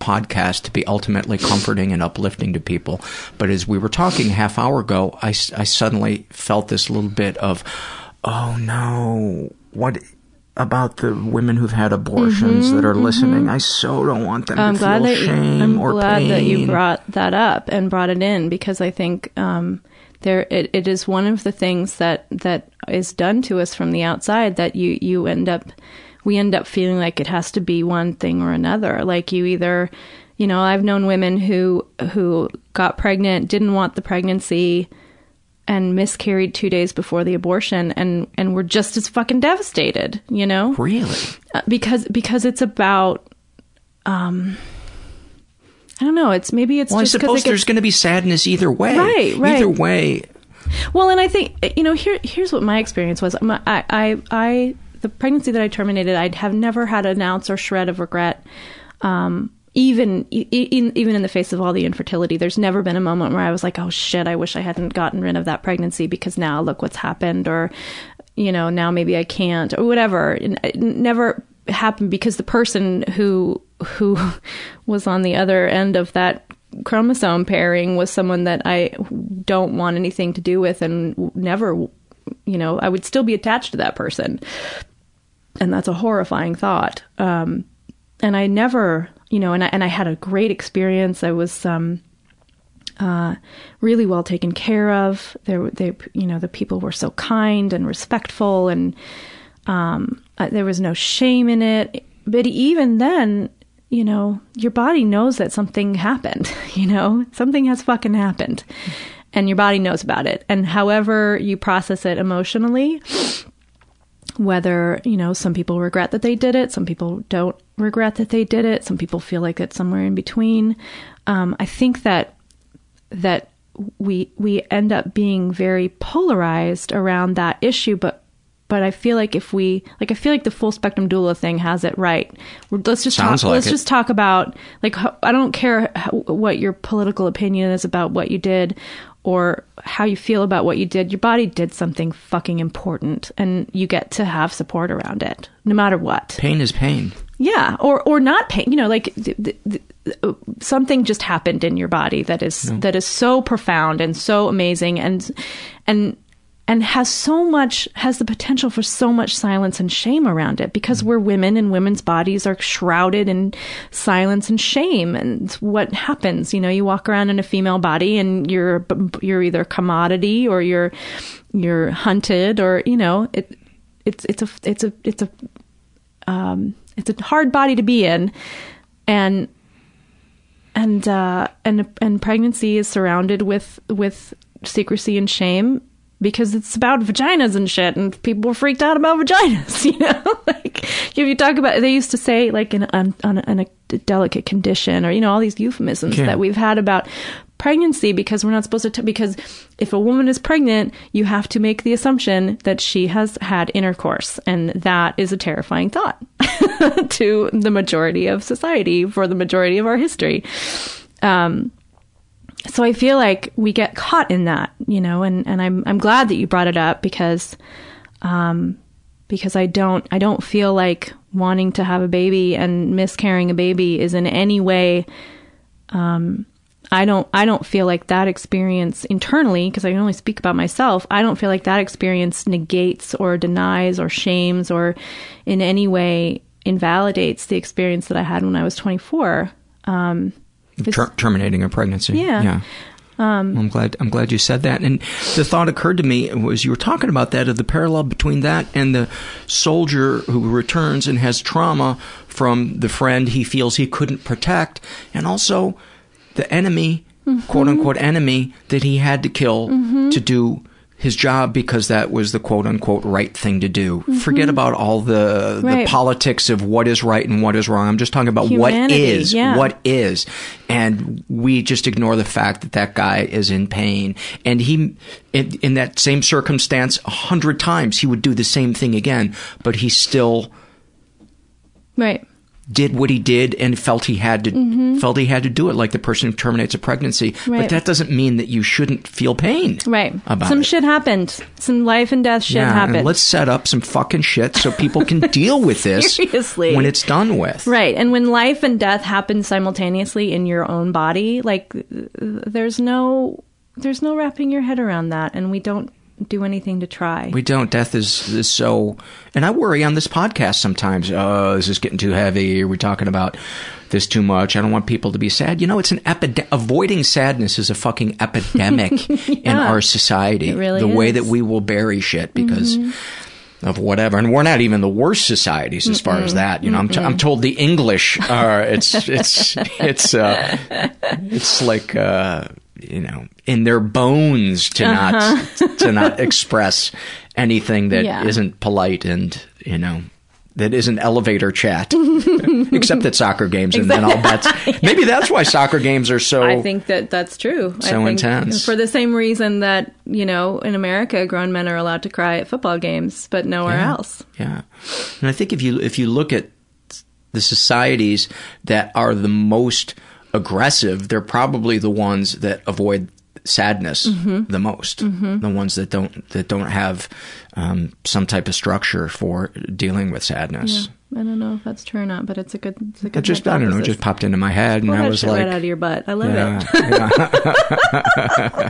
podcast to be ultimately comforting and uplifting to people. But as we were talking a half hour ago, I suddenly felt this little bit of, oh no, what about the women who've had abortions Mhm, that are listening? mhm. I so don't want them I'm to glad feel that you, shame I'm or glad pain. that you brought that up and brought it in because I think um, there it, it is one of the things that that is done to us from the outside that you you end up we end up feeling like it has to be one thing or another. Like you either you know I've known women who who got pregnant didn't want the pregnancy and miscarried two days before the abortion and and were just as fucking devastated you know really uh, because because it's about um I don't know. It's maybe it's well, I suppose it there's going to be sadness either way. Right, right. Either way, well, and I think you know here here's what my experience was. I I I the pregnancy that I terminated, I'd have never had an ounce or shred of regret. Um, even e- even in the face of all the infertility, there's never been a moment where I was like, "Oh shit, I wish I hadn't gotten rid of that pregnancy because now look what's happened," or you know, now maybe I can't, or whatever. It never happened because the person who who [LAUGHS] was on the other end of that chromosome pairing was someone that I don't want anything to do with and never, you know, I would still be attached to that person. And that's a horrifying thought. Um, and I never, you know, and I, and I had a great experience. I was, um, uh, really well taken care of. There, they, you know, the people were so kind and respectful, and um, uh, there was no shame in it. But even then, you know, your body knows that something happened. [LAUGHS] You know, something has fucking happened, and your body knows about it. And however you process it emotionally, whether you know some people regret that they did it some people don't regret that they did it some people feel like it's somewhere in between um, i think that that we we end up being very polarized around that issue but but i feel like if we like i feel like the full spectrum doula thing has it right let's just Sounds talk like let's it. just talk about like i don't care how, what your political opinion is about what you did or how you feel about what you did your body did something fucking important and you get to have support around it no matter what pain is pain. yeah, or or not pain. You know, like th- th- th- uh, something just happened in your body that is Yeah. that is so profound and so amazing and and and has so much has the potential for so much silence and shame around it because we're women and women's bodies are shrouded in silence and shame. And what happens? You know you walk around in a female body and you're you're either commodity or you're you're hunted or you know it it's it's a it's a it's a um, it's a hard body to be in, and and uh, and and pregnancy is surrounded with with secrecy and shame because it's about vaginas and shit, and people are freaked out about vaginas. [LAUGHS] You know, like if you talk about, they used to say like in on, on, a, on a delicate condition, or you know all these euphemisms Yeah. that we've had about pregnancy because we're not supposed to t- because if a woman is pregnant you have to make the assumption that she has had intercourse and that is a terrifying thought [LAUGHS] to the majority of society for the majority of our history um so I feel like we get caught in that, you know, and, and I'm I'm glad that you brought it up because um because I don't I don't feel like wanting to have a baby and miscarrying a baby is in any way um I don't I don't feel like that experience internally because I can only speak about myself. I don't feel like that experience negates or denies or shames or in any way invalidates the experience that I had when I was 24. Um Ter- terminating a pregnancy. yeah. Yeah. Um, I'm glad. I'm glad you said that. And the thought occurred to me was you were talking about that of the parallel between that and the soldier who returns and has trauma from the friend he feels he couldn't protect, and also the enemy, quote unquote enemy that he had to kill to do his job because that was the quote unquote right thing to do. Forget mm-hmm. about all the the politics of what is right and what is wrong. I'm just talking about what Humanity, is, yeah. what is, and we just ignore the fact that that guy is in pain, and he, in, in that same circumstance, a hundred times he would do the same thing again, but he still right. Did what he did and felt he had to mm-hmm. felt he had to do it, like the person who terminates a pregnancy. But that doesn't mean that you shouldn't feel pain. Right. About Some it. shit happened. Some life and death shit yeah, happened. and let's set up some fucking shit so people can [LAUGHS] deal with this Seriously. when it's done with. Right. And when life and death happen simultaneously in your own body, like there's no there's no wrapping your head around that and we don't do anything to try. We don't. Death is, is so, and I worry on this podcast sometimes. Oh, this is this getting too heavy? Are we talking about this too much? I don't want people to be sad. You know, it's an epidemic. Avoiding sadness is a fucking epidemic [LAUGHS] in our society. It really the way that we will bury shit because. Of whatever, and we're not even the worst societies as far as that. You know, I'm, t- I'm told the English are it's it's [LAUGHS] it's uh, it's like uh, you know in their bones to not uh-huh. to not [LAUGHS] express anything that Yeah. not polite and you know that isn't elevator chat [LAUGHS] except at soccer games and then I'll bet [LAUGHS] maybe that's why soccer games are so I think that that's true. I So think intense. For the same reason that, you know, in America, grown men are allowed to cry at football games, but nowhere Yeah. else. Yeah, and I think if you if you look at the societies that are the most aggressive, they're probably the ones that avoid sadness the most. The ones that don't that don't have um, some type of structure for dealing with sadness. I don't know if that's true or not, but it's a good, it's a good It just I don't know, it just popped into my head, and I was like, right out of your butt. I love yeah, it.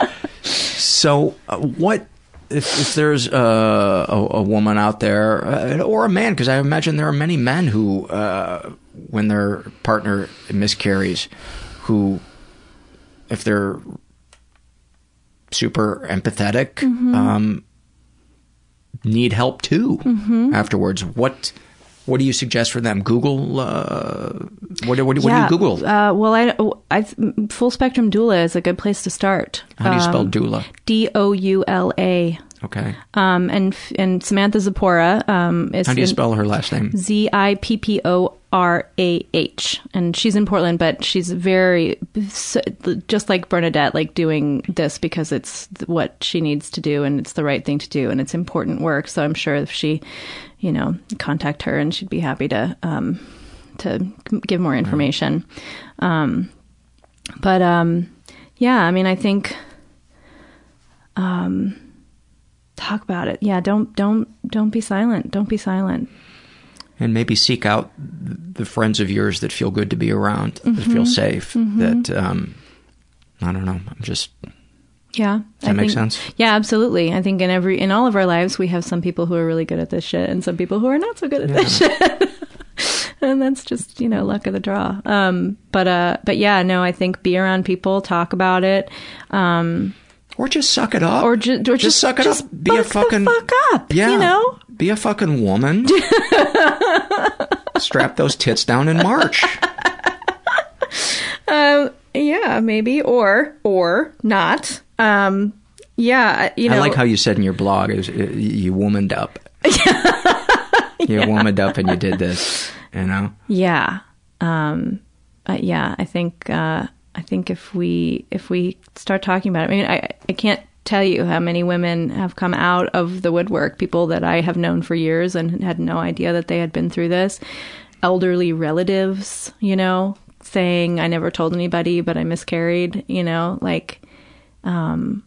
yeah. [LAUGHS] so, uh, what if, if there's uh, a, a woman out there, uh, or a man? Because I imagine there are many men who, uh, when their partner miscarries, who, if they're super empathetic, Mm-hmm. um, need help too afterwards. What what do you suggest for them? Google. Uh, what, what, what do you Google? Uh, well, I, I, full spectrum doula is a good place to start. How do you spell Um, doula? D O U L A. Okay. Um, and and Samantha Zipporah um, is How do you spell her last name? Z I P P O R A H, and she's in Portland, but she's very just like Bernadette, like doing this because it's what she needs to do and it's the right thing to do and it's important work. So I'm sure if she, you know, contact her and she'd be happy to um, to give more information. Um, but um, yeah, I mean, I think um, talk about it. Yeah, don't don't don't be silent. Don't be silent. And maybe seek out the friends of yours that feel good to be around, that Mm-hmm. feel safe. That um, I don't know. I'm just Yeah. Does that make sense? Yeah, absolutely. I think in every in all of our lives we have some people who are really good at this shit and some people who are not so good at this shit. [LAUGHS] and that's just, you know, luck of the draw. Um but uh but yeah, no, I think be around people, talk about it. Um or just suck it up, or, ju- or just, suck it just up. Be a fucking- fuck up. yeah, You know? be a fucking woman. [LAUGHS] Strap those tits down and march. [LAUGHS] Um yeah, maybe or or not. Um yeah, you know I like how you said in your blog, is uh, you womaned up. [LAUGHS] you womaned up and you did this. You know. Yeah. Um, uh, yeah, I think uh, I think if we if we start talking about it, I mean, I I can't tell you how many women have come out of the woodwork. People that I have known for years and had no idea that they had been through this. Elderly relatives, you know, saying I never told anybody, but I miscarried. You know, like um,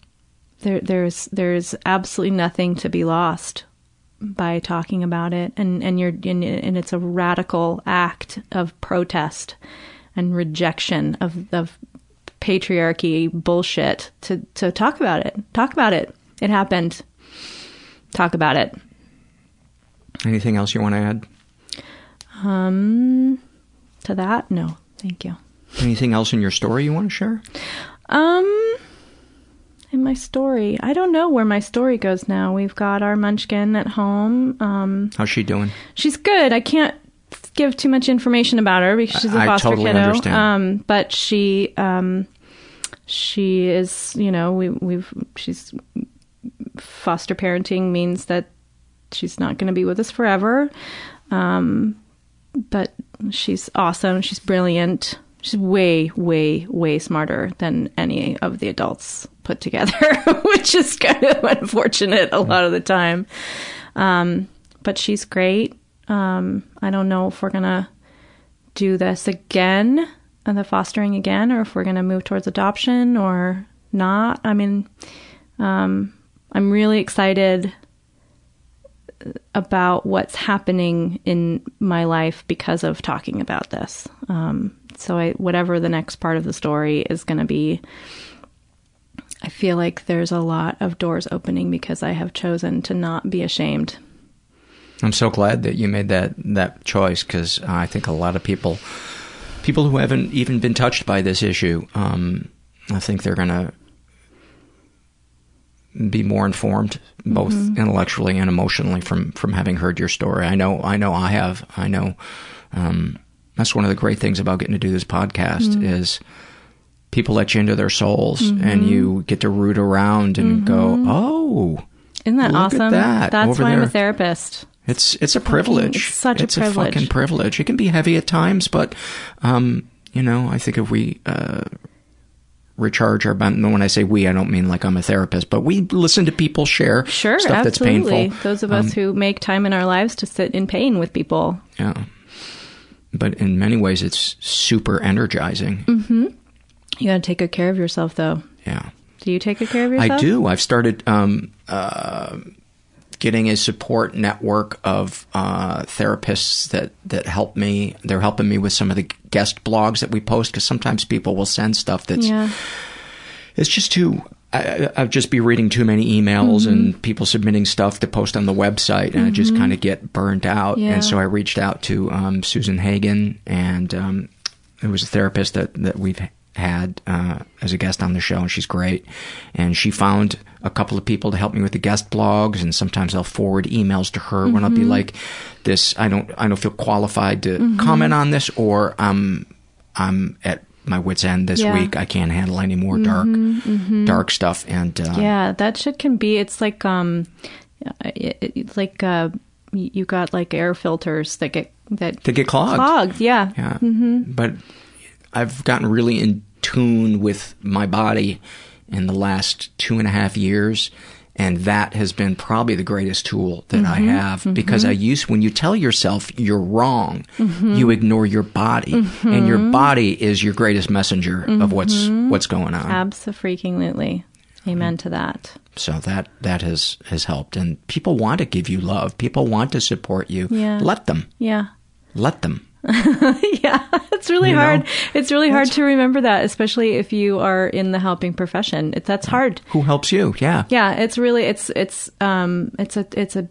there there's there's absolutely nothing to be lost by talking about it and and you're and, and it's a radical act of protest and rejection of of patriarchy bullshit to to talk about it talk about it it happened talk about it Anything else you want to add? um to that no thank you Anything else in your story you want to share? Um, in my story, I don't know where my story goes now. We've got our Munchkin at home. Um, How's she doing? she's good. I can't give too much information about her because she's a I- I foster totally kiddo. understand. Um, but she, um, she is, you know, we we've she's foster parenting means that she's not going to be with us forever. Um, but she's awesome. She's brilliant. She's way, way, way smarter than any of the adults put together, [LAUGHS] which is kind of unfortunate a lot of the time. Um, but she's great. Um, I don't know if we're gonna do this again, and the fostering again, or if we're gonna move towards adoption or not. I mean, um, I'm really excited about what's happening in my life because of talking about this. Um, so, I, whatever the next part of the story is going to be, I feel like there's a lot of doors opening because I have chosen to not be ashamed. I'm so glad that you made that that choice because I think a lot of people, people who haven't even been touched by this issue, um, I think they're gonna be more informed, both Mhm. intellectually and emotionally, from from having heard your story. I know, I know, I have. I know. Um, that's one of the great things about getting to do this podcast Mhm. is people let you into their souls and Mhm. you get to root around and go, Mhm. oh, Isn't that Look awesome? that, That's over why I'm a therapist. It's it's a privilege. it's such a it's privilege. fucking privilege. It can be heavy at times, but um, you know, I think if we uh, recharge our ben- when I say we, I don't mean like I'm a therapist, but we listen to people share Sure, stuff that's absolutely. painful. Those of us Um, who make time in our lives to sit in pain with people. yeah. But in many ways, it's super energizing. hmm You got to take good care of yourself, though. Yeah. Do you take good care of yourself? I do. I've started um, uh, getting a support network of uh, therapists that, that help me. They're helping me with some of the guest blogs that we post because sometimes people will send stuff that's Yeah. it's just too. I, I- I'd just be reading too many emails Mhm. and people submitting stuff to post on the website, and I just Mhm. kind of get burned out. Yeah. And so I reached out to um, Susan Hagen, and um, it was a therapist that that we've had uh, as a guest on the show, and she's great. And she found a couple of people to help me with the guest blogs, and sometimes I'll forward emails to her when I'll be Mhm. like, "This, I don't, I don't feel qualified to Mhm. comment on this," or I'm, I'm at my wits end this Yeah. week. I can't handle any more dark, Mhm, mhm. dark stuff. And uh, yeah, that shit can be. It's like um, it, it- it's like uh, you got like air filters that get that They get clogged. Clogged, yeah. Yeah. hmm but I've gotten really in tune with my body in the last two and a half years. And that has been probably the greatest tool that I Mhm, have because mhm. I use, when you tell yourself you're wrong, Mhm. you ignore your body and your Mhm. body is your greatest messenger of what's, Mhm. what's going on. Absolutely. Amen to that. So that, that has, has helped. And people want to give you love. People want to support you. Yeah. Let them. Yeah. Let them. [LAUGHS] yeah, it's really You know? hard. It's really hard to remember that, especially if you are in the helping profession. It, that's hard. Who helps you? Yeah. Yeah, it's really it's it's um it's a it's a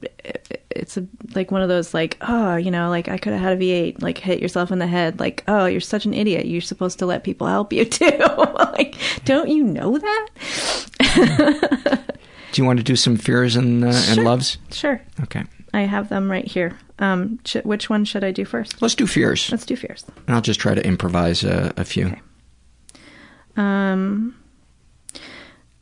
it's a like one of those like oh you know like I could have had a V8 like hit yourself in the head like oh you're such an idiot you're supposed to let people help you [LAUGHS] too [LAUGHS] like don't you know that Do you want to do some fears and, uh, and loves? sure Okay. I have them right here um sh- which one should I do first Let's do fears. let's do fears And I'll just try to improvise a, a few. Um,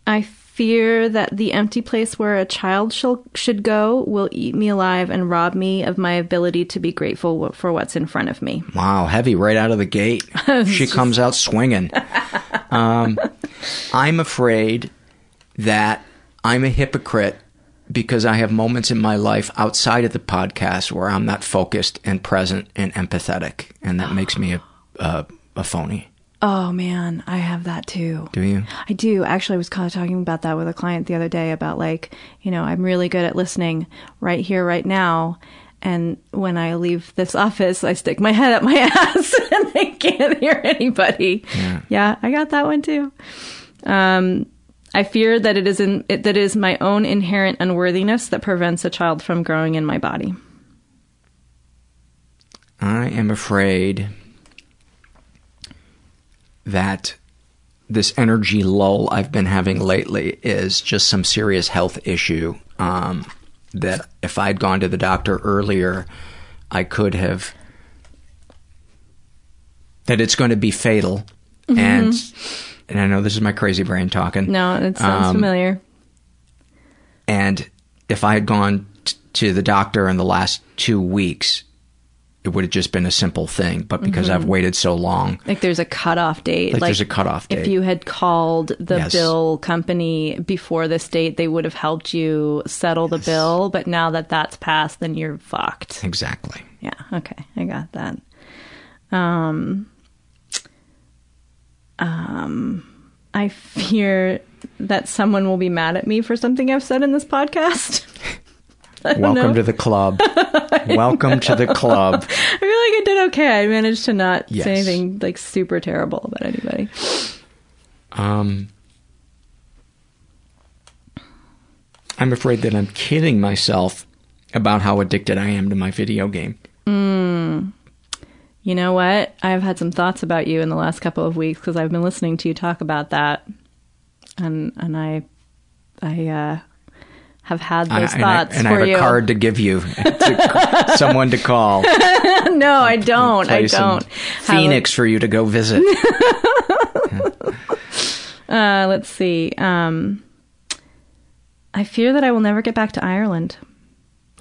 I fear that the empty place where a child shall, should go will eat me alive and rob me of my ability to be grateful for what's in front of me. Wow, heavy right out of the gate. [LAUGHS] she comes out swinging. Um, I'm afraid that I'm a hypocrite because I have moments in my life outside of the podcast where I'm not focused and present and empathetic, and that makes me a, a, a phony. Oh man, I have that too. Do you? I do. Actually, I was kind of talking about that with a client the other day about like, you know, I'm really good at listening right here, right now. And when I leave this office, I stick my head up my [LAUGHS] ass and I can't hear anybody. Yeah. I got that one too. Um, I fear that it is in, it, that it is my own inherent unworthiness that prevents a child from growing in my body. I am afraid that this energy lull I've been having lately is just some serious health issue. Um, that if I'd gone to the doctor earlier, I could have. That it's going to be fatal, Mhm. and and I know this is my crazy brain talking. No, it sounds Um, familiar. And if I had gone t- to the doctor in the last two weeks, it would have just been a simple thing. But because Mhm. I've waited so long, Like there's a cutoff date. Like there's a cutoff date. If you had called the Yes. bill company before this date, they would have helped you settle the bill. But now that that's passed, then you're fucked. Exactly. Yeah. Okay. I got that. Um. Um. I fear that someone will be mad at me for something I've said in this podcast. [LAUGHS] Welcome know. to the club. [LAUGHS] welcome to the club. I feel like I did okay. I managed to not Yes. say anything like super terrible about anybody. Um, I'm afraid that I'm kidding myself about how addicted I am to my video game. Mm. You know what? I've had some thoughts about you in the last couple of weeks because I've been listening to you talk about that, and and I, I uh, have had I- those and I, thoughts and I for have you. a card to give you, [LAUGHS] to, someone to call, [LAUGHS] no, I don't. I don't. Phoenix for you to go visit. [LAUGHS] uh, let's see. Um, I fear that I will never get back to Ireland.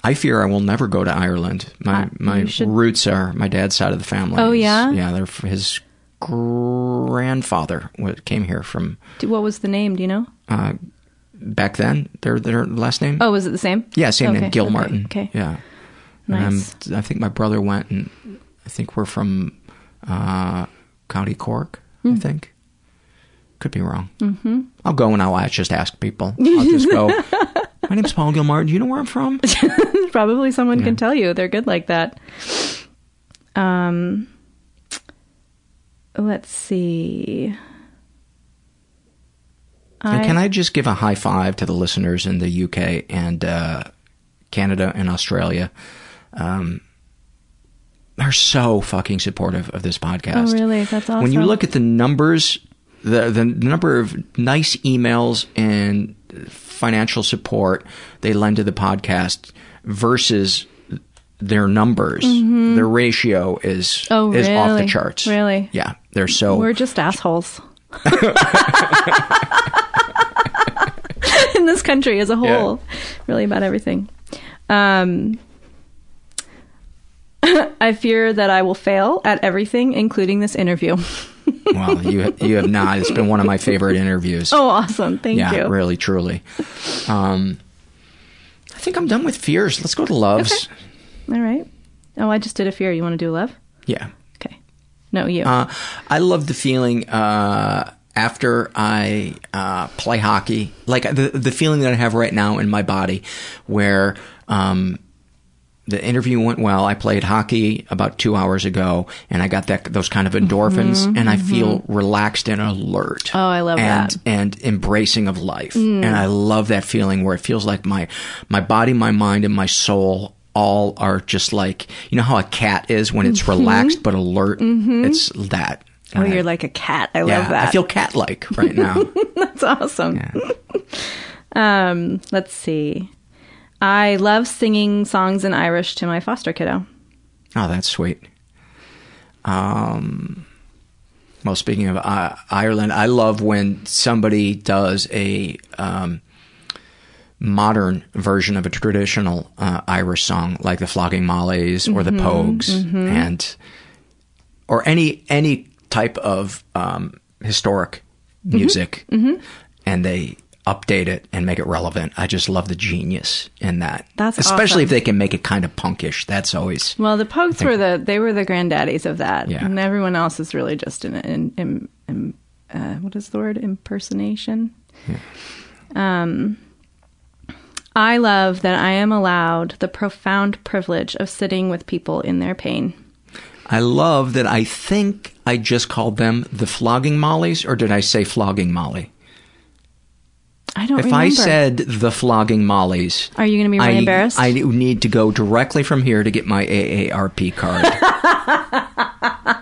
I fear I will never go to Ireland. My Uh, my should- roots are my dad's side of the family. Oh, yeah? yeah. They're his grandfather came here from What was the name? Do you know? uh, back then. Their their last name. Oh, was it the same? Yeah, same Okay, name, Gil okay, Martin. Okay. Yeah. And I'm- Nice. I think my brother went, and I think we're from uh, County Cork. I Hmm. think. Could be wrong. Mm-hmm. I'll go and I'll just ask people. [LAUGHS] I'll just go. My name's Paul Gilmartin. Do you know where I'm from? [LAUGHS] Probably someone can tell you. They're good like that. Um, let's see. And can I just give a high five to the listeners in the UK and uh, Canada and Australia? Um, they're so fucking supportive of this podcast. Oh, really? That's awesome. When you look at the numbers, the the number of nice emails and financial support they lend to the podcast versus their numbers, Mhm. their ratio is Oh, is off the charts. Really? Yeah, they're so We're just assholes. [LAUGHS] In this country as a whole, really about everything. Um, [LAUGHS] I fear that I will fail at everything, including this interview. [LAUGHS] well, you you have not. It's been one of my favorite interviews. oh, awesome! Thank yeah, you. really, truly. Um, I think I'm done with fears. Let's go to loves. All right. Oh, I just did a fear. You want to do love? Yeah. Okay. No, you. Uh, I love the feeling uh, after I uh, play hockey, like the the feeling that I have right now in my body, where um, the interview went well. I played hockey about two hours ago, and I got that those kind of endorphins, Mhm, and I feel mhm. relaxed and alert. Oh, I love and, that. and embracing of life. Mm. And I love that feeling where it feels like my my body, my mind, and my soul all are just like you know how a cat is when it's Mhm. relaxed but alert. Mhm. It's that. oh, you're like a cat. I yeah, love that. I feel cat like right now. [LAUGHS] That's awesome. um, let's see. I love singing songs in Irish to my foster kiddo. oh, that's sweet. Um, well, speaking of uh, Ireland, I love when somebody does a um, modern version of a traditional uh, Irish song, like the Flogging Mollies or the Mhm, Pogues, mhm. and or any any type of um, historic music, Mhm. and they update it and make it relevant. I just love the genius in that. That's especially if they can make it kind of punkish. That's always Well, the Pogues were the they were the granddaddies of that, Yeah. and everyone else is really just an, an, an, an uh, what is the word impersonation. Um, I love that I am allowed the profound privilege of sitting with people in their pain. I love that I think I just called them the flogging mollies, or did I say flogging molly? I don't if remember. I said the flogging mollies, Are you going to be really I, embarrassed? I need to go directly from here to get my AARP card. [LAUGHS]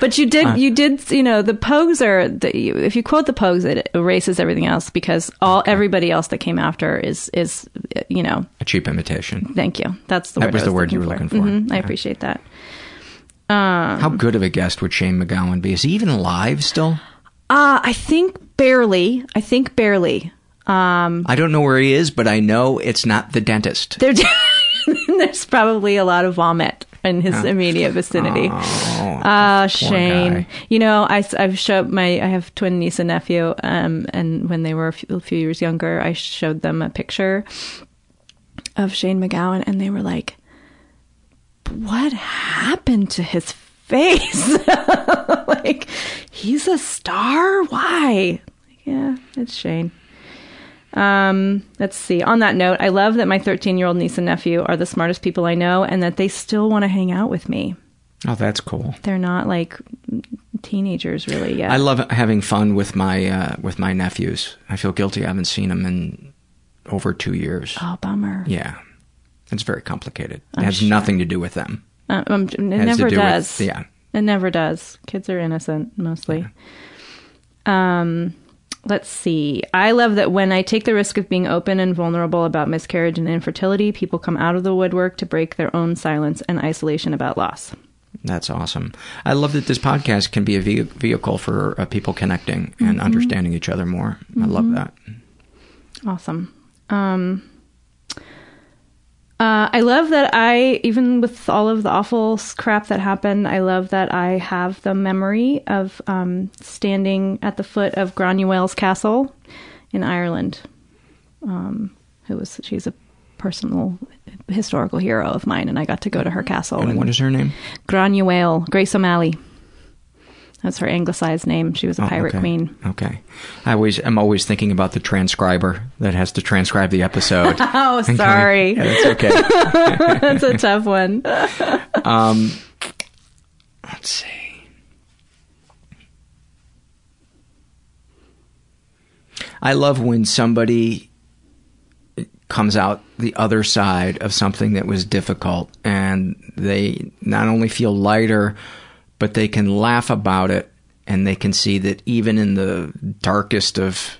but you did, Uh, you did, you know, the Pogues are. The, you, if you quote the Pogues, it erases everything else because all everybody else that came after is is, you know. A cheap imitation. Thank you. That's the That word. was I the word you were looking for. Mhm, I appreciate that. Um, How good of a guest would Shane MacGowan be? Is he even alive still? Uh, I think barely. I think barely. Um, I don't know where he is, but I know it's not the dentist. there, [LAUGHS] there's probably a lot of vomit in his Oh. immediate vicinity. Oh, poor Shane. guy. You know, I, have showed my, I have twin niece and nephew, um, and when they were a few, a few years younger, I showed them a picture of Shane MacGowan, and they were like, what happened to his face? [LAUGHS] like, he's a star? Why? Yeah, it's Shane. Um, let's see. On that note, I love that my 13 year old niece and nephew are the smartest people I know and that they still want to hang out with me. Oh, that's cool. They're not like teenagers really yet. I love having fun with my uh, with my nephews. I feel guilty. I haven't seen them in over two years. Oh, bummer. Yeah, it's very complicated. It I'm has sure. nothing to do with them. Uh, um, it to never do with- does. yeah. It never does. Kids are innocent mostly. Um, let's see. I love that when I take the risk of being open and vulnerable about miscarriage and infertility, people come out of the woodwork to break their own silence and isolation about loss. That's awesome. I love that this podcast can be a ve- vehicle for uh, people connecting and Mhm. understanding each other more. I love Mhm. that. Awesome. Um, uh, I love that I, even with all of the awful crap that happened, I love that I have the memory of um, standing at the foot of Granuaile's castle in Ireland. Um, who was she's a personal historical hero of mine, and I got to go to her castle. And what is her name? Granuel Grace O'Malley. That's her anglicized name. She was a Oh, pirate okay. queen. Okay. I always am always thinking about the transcriber that has to transcribe the episode. [LAUGHS] Oh, sorry. Yeah, that's okay. [LAUGHS] That's a tough one. [LAUGHS] um, let's see. I love when somebody comes out the other side of something that was difficult and they not only feel lighter, but they can laugh about it and they can see that even in the darkest of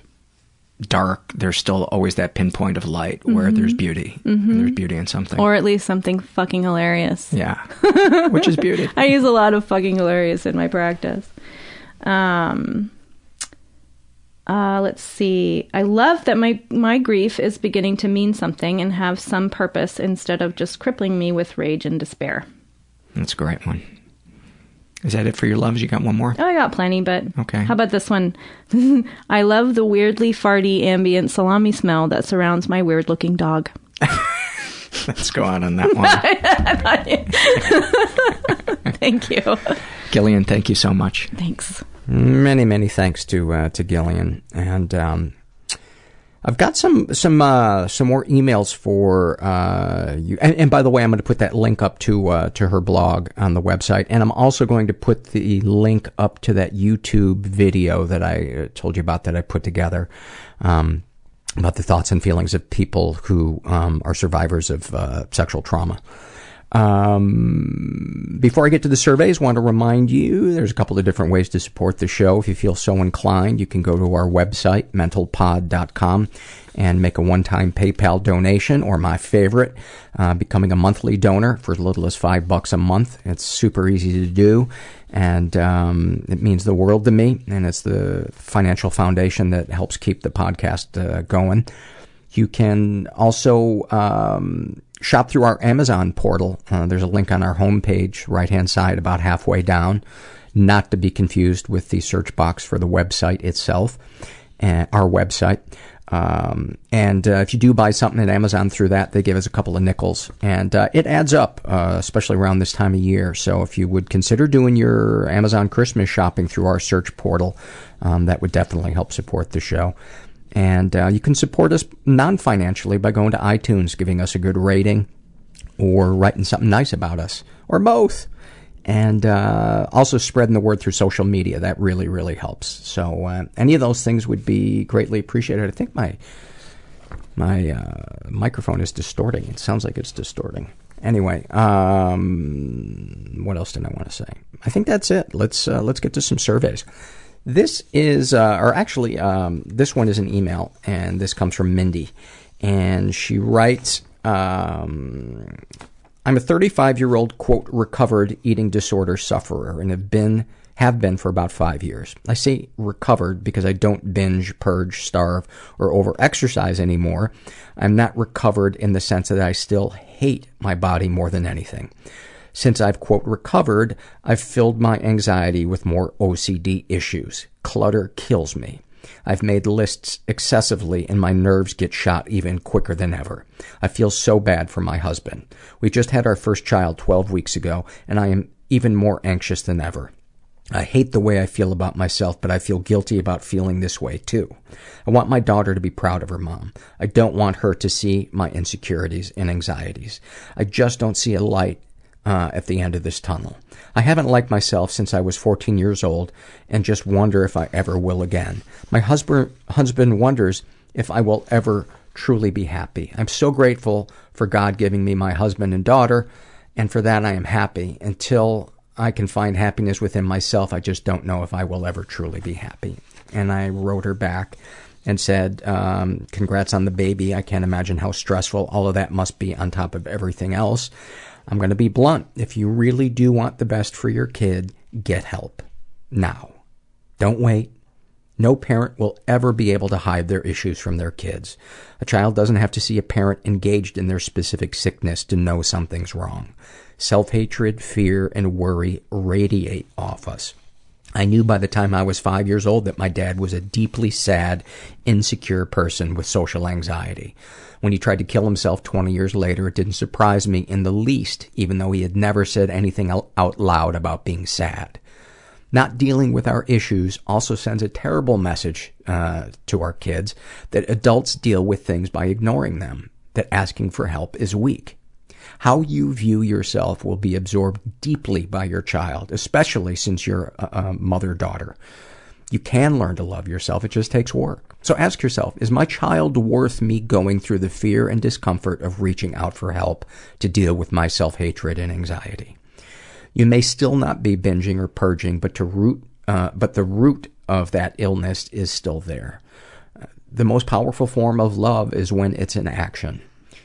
dark, there's still always that pinpoint of light where Mhm. there's beauty. Mhm. There's beauty in something. Or at least something fucking hilarious. yeah. [LAUGHS] Which is beauty. I use a lot of fucking hilarious in my practice. Um, uh, let's see. I love that my, my grief is beginning to mean something and have some purpose instead of just crippling me with rage and despair. That's a great one. Is that it for your loves? You got one more? Oh, I got plenty, but Okay. how about this one? [LAUGHS] I love the weirdly farty ambient salami smell that surrounds my weird looking dog. [LAUGHS] Let's go out on that one. [LAUGHS] Thank you. Gillian, thank you so much. Thanks. Many, many thanks to uh, to Gillian, and um, I've got some some uh, some more emails for uh, you. And, and by the way, I'm going to put that link up to uh, to her blog on the website, and I'm also going to put the link up to that YouTube video that I uh, told you about that I put together. Um, about the thoughts and feelings of people who um, are survivors of uh, sexual trauma. Um, before I get to the surveys, want to remind you there's a couple of different ways to support the show. If you feel so inclined, you can go to our website, mentalpod.com, and make a one-time PayPal donation, or my favorite, uh, becoming a monthly donor for as little as five bucks a month. It's super easy to do, and um, it means the world to me, and it's the financial foundation that helps keep the podcast uh, going. You can also um, shop through our Amazon portal. Uh, there's a link on our homepage, right hand side, about halfway down. Not to be confused with the search box for the website itself, uh, our website. Um, and uh, if you do buy something at Amazon through that, they give us a couple of nickels, and uh, it adds up, uh, especially around this time of year. So if you would consider doing your Amazon Christmas shopping through our search portal, um, that would definitely help support the show. And uh, you can support us non financially by going to iTunes, giving us a good rating, or writing something nice about us, or both. And uh, also spreading the word through social media. That really, really helps. So uh, any of those things would be greatly appreciated. I think my my uh, microphone is distorting. It sounds like it's distorting. Anyway, um, what else did I want to say? I think that's it. Let's uh, let's get to some surveys. This is, uh, or actually, um, this one is an email, and this comes from Mindy, and she writes, um, "I'm a 35 year old quote recovered eating disorder sufferer, and have been have been for about five years. I say recovered because I don't binge, purge, starve, or over exercise anymore. I'm not recovered in the sense that I still hate my body more than anything. Since I've quote recovered, I've filled my anxiety with more OCD issues. Clutter kills me. I've made lists excessively and my nerves get shot even quicker than ever. I feel so bad for my husband. We just had our first child 12 weeks ago and I am even more anxious than ever. I hate the way I feel about myself, but I feel guilty about feeling this way too. I want my daughter to be proud of her mom. I don't want her to see my insecurities and anxieties. I just don't see a light uh, at the end of this tunnel. I haven't liked myself since I was 14 years old and just wonder if I ever will again. My husband, husband wonders if I will ever truly be happy. I'm so grateful for God giving me my husband and daughter, and for that I am happy. Until I can find happiness within myself, I just don't know if I will ever truly be happy. And I wrote her back and said, um, Congrats on the baby. I can't imagine how stressful all of that must be on top of everything else. I'm going to be blunt. If you really do want the best for your kid, get help. Now. Don't wait. No parent will ever be able to hide their issues from their kids. A child doesn't have to see a parent engaged in their specific sickness to know something's wrong. Self hatred, fear, and worry radiate off us. I knew by the time I was five years old that my dad was a deeply sad, insecure person with social anxiety. When he tried to kill himself 20 years later, it didn't surprise me in the least, even though he had never said anything out loud about being sad. Not dealing with our issues also sends a terrible message uh, to our kids that adults deal with things by ignoring them, that asking for help is weak. How you view yourself will be absorbed deeply by your child, especially since you're a, a mother daughter. You can learn to love yourself, it just takes work. So ask yourself Is my child worth me going through the fear and discomfort of reaching out for help to deal with my self hatred and anxiety? You may still not be binging or purging, but to root, uh, but the root of that illness is still there. The most powerful form of love is when it's in action.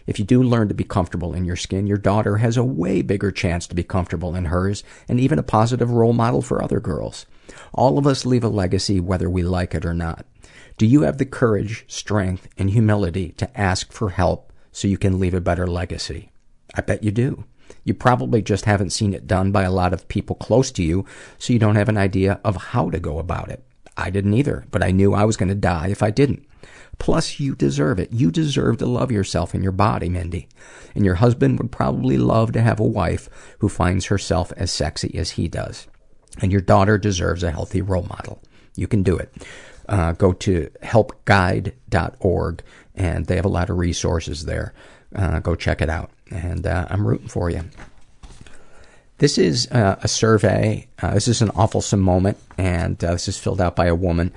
If you do learn to be comfortable in your skin, your daughter has a way bigger chance to be comfortable in hers and even a positive role model for other girls. All of us leave a legacy whether we like it or not. Do you have the courage, strength, and humility to ask for help so you can leave a better legacy? I bet you do. You probably just haven't seen it done by a lot of people close to you, so you don't have an idea of how to go about it. I didn't either, but I knew I was going to die if I didn't. Plus, you deserve it. You deserve to love yourself and your body, Mindy. And your husband would probably love to have a wife who finds herself as sexy as he does. And your daughter deserves a healthy role model. You can do it. Uh, go to helpguide.org and they have a lot of resources there. Uh, go check it out. And uh, I'm rooting for you. This is uh, a survey. Uh, this is an awful moment, and uh, this is filled out by a woman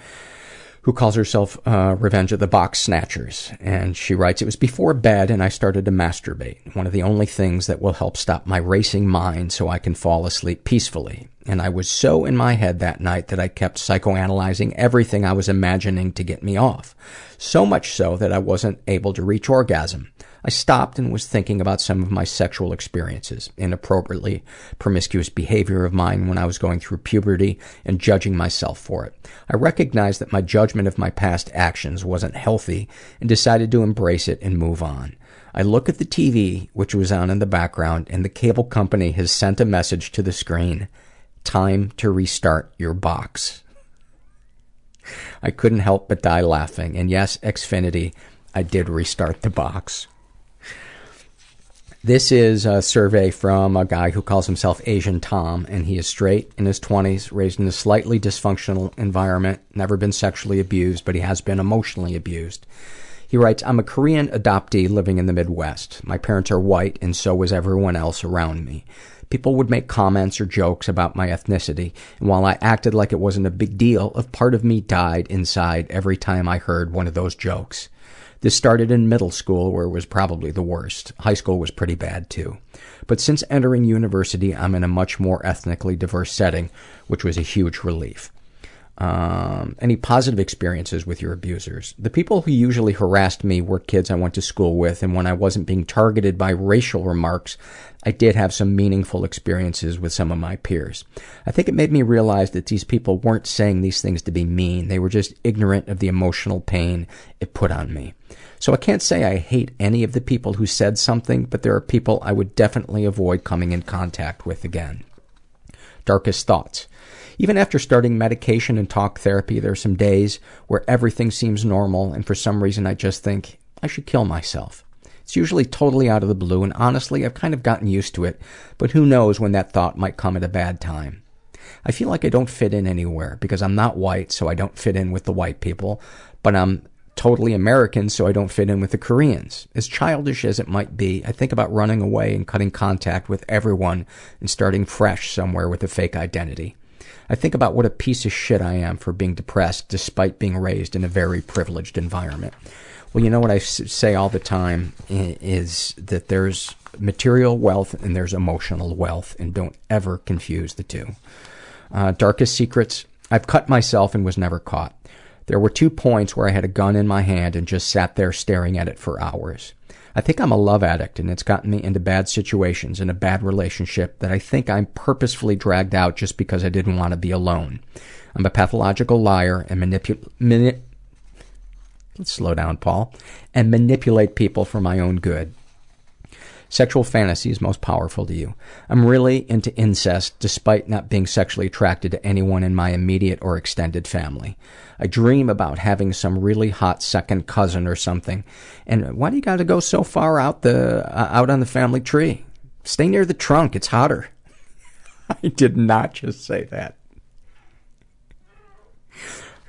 who calls herself uh, Revenge of the Box Snatchers. And she writes, It was before bed and I started to masturbate. One of the only things that will help stop my racing mind so I can fall asleep peacefully. And I was so in my head that night that I kept psychoanalyzing everything I was imagining to get me off. So much so that I wasn't able to reach orgasm. I stopped and was thinking about some of my sexual experiences, inappropriately promiscuous behavior of mine when I was going through puberty, and judging myself for it. I recognized that my judgment of my past actions wasn't healthy and decided to embrace it and move on. I look at the TV, which was on in the background, and the cable company has sent a message to the screen. Time to restart your box. I couldn't help but die laughing, and yes, Xfinity, I did restart the box. This is a survey from a guy who calls himself Asian Tom, and he is straight, in his 20s, raised in a slightly dysfunctional environment, never been sexually abused, but he has been emotionally abused. He writes, I'm a Korean adoptee living in the Midwest. My parents are white, and so was everyone else around me. People would make comments or jokes about my ethnicity, and while I acted like it wasn't a big deal, a part of me died inside every time I heard one of those jokes. This started in middle school, where it was probably the worst. High school was pretty bad too. But since entering university, I'm in a much more ethnically diverse setting, which was a huge relief. Um, any positive experiences with your abusers? The people who usually harassed me were kids I went to school with, and when I wasn't being targeted by racial remarks, I did have some meaningful experiences with some of my peers. I think it made me realize that these people weren't saying these things to be mean, they were just ignorant of the emotional pain it put on me. So I can't say I hate any of the people who said something, but there are people I would definitely avoid coming in contact with again. Darkest thoughts. Even after starting medication and talk therapy, there are some days where everything seems normal, and for some reason I just think, I should kill myself. It's usually totally out of the blue, and honestly, I've kind of gotten used to it, but who knows when that thought might come at a bad time. I feel like I don't fit in anywhere because I'm not white, so I don't fit in with the white people, but I'm totally American, so I don't fit in with the Koreans. As childish as it might be, I think about running away and cutting contact with everyone and starting fresh somewhere with a fake identity. I think about what a piece of shit I am for being depressed despite being raised in a very privileged environment. Well, you know what I say all the time is that there's material wealth and there's emotional wealth, and don't ever confuse the two. Uh, darkest secrets. I've cut myself and was never caught. There were two points where I had a gun in my hand and just sat there staring at it for hours. I think I'm a love addict and it's gotten me into bad situations in a bad relationship that I think I'm purposefully dragged out just because I didn't want to be alone. I'm a pathological liar and manipul- mani- let's slow down, Paul, and manipulate people for my own good. Sexual fantasies most powerful to you. I'm really into incest despite not being sexually attracted to anyone in my immediate or extended family. I dream about having some really hot second cousin or something. And why do you got to go so far out the uh, out on the family tree? Stay near the trunk. It's hotter. [LAUGHS] I did not just say that.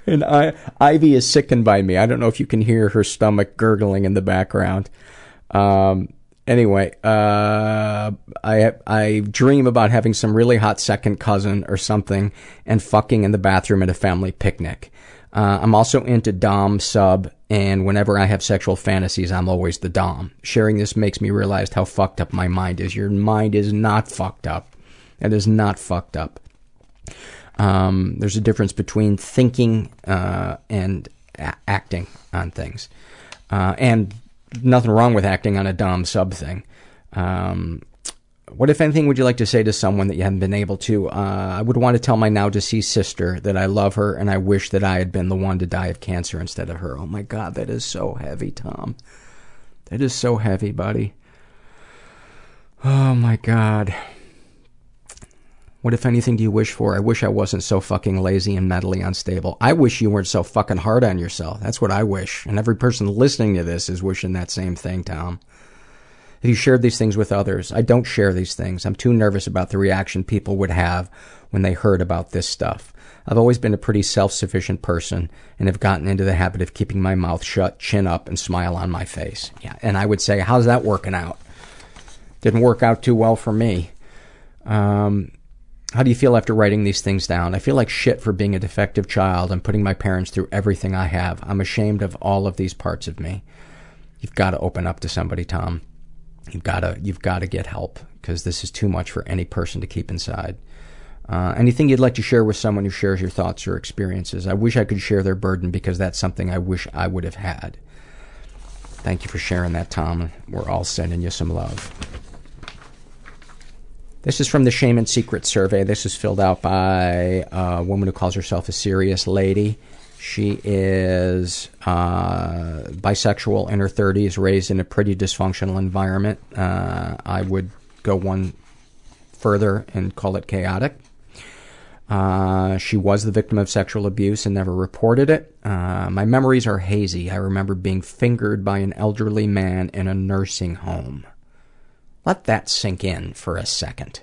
And I, Ivy is sickened by me. I don't know if you can hear her stomach gurgling in the background. Um, anyway, uh, I I dream about having some really hot second cousin or something and fucking in the bathroom at a family picnic. Uh, I'm also into dom sub, and whenever I have sexual fantasies, I'm always the dom. Sharing this makes me realize how fucked up my mind is. Your mind is not fucked up. It is not fucked up. Um, there's a difference between thinking uh, and a- acting on things, uh, and nothing wrong with acting on a dom sub thing. Um, what, if anything, would you like to say to someone that you haven't been able to? Uh, I would want to tell my now deceased sister that I love her and I wish that I had been the one to die of cancer instead of her. Oh my god, that is so heavy, Tom. That is so heavy, buddy. Oh my god. What, if anything, do you wish for? I wish I wasn't so fucking lazy and mentally unstable. I wish you weren't so fucking hard on yourself. That's what I wish. And every person listening to this is wishing that same thing, Tom. Have you shared these things with others? I don't share these things. I'm too nervous about the reaction people would have when they heard about this stuff. I've always been a pretty self-sufficient person and have gotten into the habit of keeping my mouth shut, chin up, and smile on my face. Yeah, and I would say, how's that working out? Didn't work out too well for me. Um, how do you feel after writing these things down? I feel like shit for being a defective child and putting my parents through everything I have. I'm ashamed of all of these parts of me. You've got to open up to somebody, Tom. You've got to you've got to get help because this is too much for any person to keep inside. Uh, anything you'd like to share with someone who shares your thoughts or experiences? I wish I could share their burden because that's something I wish I would have had. Thank you for sharing that, Tom. We're all sending you some love. This is from the Shame and Secret survey. This is filled out by a woman who calls herself a serious lady. She is uh, bisexual in her 30s, raised in a pretty dysfunctional environment. Uh, I would go one further and call it chaotic. Uh, she was the victim of sexual abuse and never reported it. Uh, my memories are hazy. I remember being fingered by an elderly man in a nursing home. Let that sink in for a second.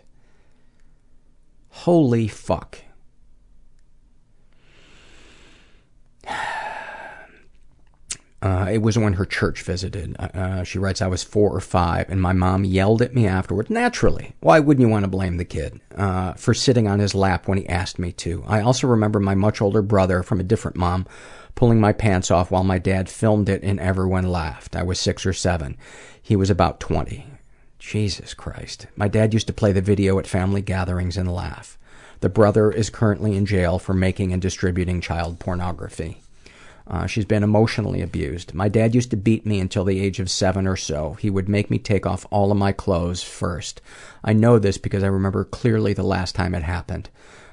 Holy fuck. [SIGHS] Uh, it was when her church visited. Uh, she writes, I was four or five, and my mom yelled at me afterward. Naturally. Why wouldn't you want to blame the kid? Uh, for sitting on his lap when he asked me to. I also remember my much older brother from a different mom pulling my pants off while my dad filmed it and everyone laughed. I was six or seven. He was about 20. Jesus Christ. My dad used to play the video at family gatherings and laugh. The brother is currently in jail for making and distributing child pornography. Uh, she's been emotionally abused. My dad used to beat me until the age of seven or so. He would make me take off all of my clothes first. I know this because I remember clearly the last time it happened.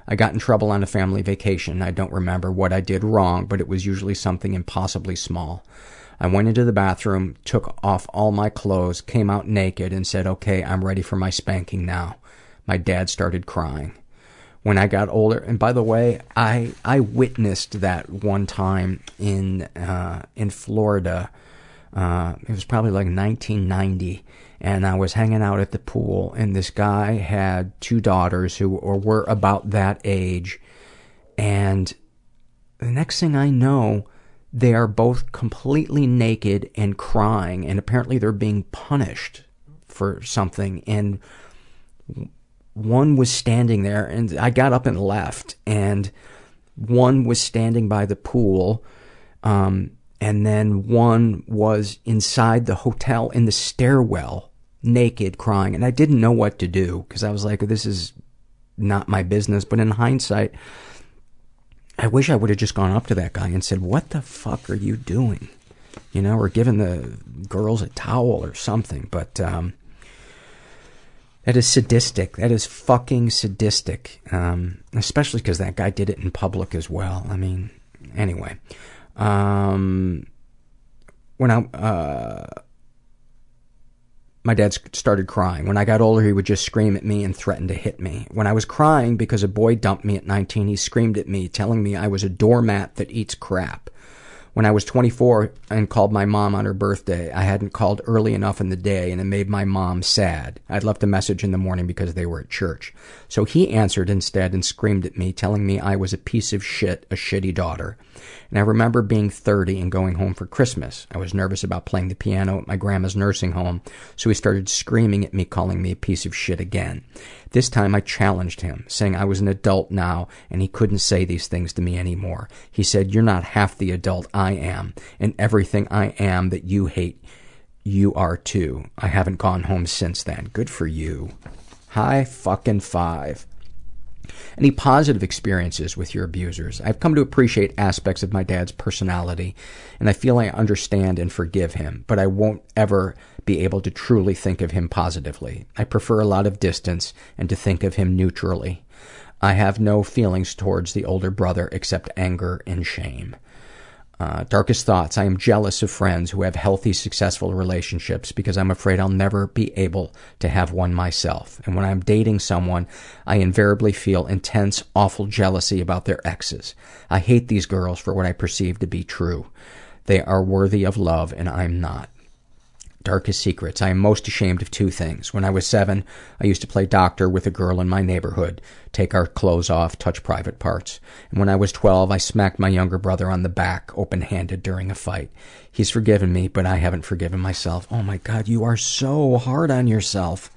I got in trouble on a family vacation. I don't remember what I did wrong, but it was usually something impossibly small. I went into the bathroom, took off all my clothes, came out naked, and said, Okay, I'm ready for my spanking now. My dad started crying. When I got older, and by the way, I I witnessed that one time in uh, in Florida. Uh, it was probably like 1990, and I was hanging out at the pool, and this guy had two daughters who or were about that age, and the next thing I know, they are both completely naked and crying, and apparently they're being punished for something. And one was standing there, and I got up and left, and one was standing by the pool, um, and then one was inside the hotel in the stairwell, naked, crying, and I didn't know what to do because I was like, "This is not my business." But in hindsight, I wish I would have just gone up to that guy and said, "What the fuck are you doing?" You know, or given the girls a towel or something. But um, that is sadistic. That is fucking sadistic. Um, especially because that guy did it in public as well. I mean, anyway. Um, when I, uh, my dad started crying. When I got older, he would just scream at me and threaten to hit me. When I was crying because a boy dumped me at 19, he screamed at me, telling me I was a doormat that eats crap. When I was 24 and called my mom on her birthday, I hadn't called early enough in the day and it made my mom sad. I'd left a message in the morning because they were at church. So he answered instead and screamed at me, telling me I was a piece of shit, a shitty daughter. And I remember being 30 and going home for Christmas. I was nervous about playing the piano at my grandma's nursing home, so he started screaming at me, calling me a piece of shit again. This time I challenged him, saying I was an adult now and he couldn't say these things to me anymore. He said, You're not half the adult I am, and everything I am that you hate, you are too. I haven't gone home since then. Good for you. High fucking five. Any positive experiences with your abusers? I've come to appreciate aspects of my dad's personality, and I feel I understand and forgive him, but I won't ever be able to truly think of him positively. I prefer a lot of distance and to think of him neutrally. I have no feelings towards the older brother except anger and shame. Uh, darkest thoughts. I am jealous of friends who have healthy, successful relationships because I'm afraid I'll never be able to have one myself. And when I'm dating someone, I invariably feel intense, awful jealousy about their exes. I hate these girls for what I perceive to be true. They are worthy of love, and I'm not. Darkest secrets. I am most ashamed of two things. When I was seven, I used to play doctor with a girl in my neighborhood, take our clothes off, touch private parts. And when I was 12, I smacked my younger brother on the back, open handed, during a fight. He's forgiven me, but I haven't forgiven myself. Oh my god, you are so hard on yourself.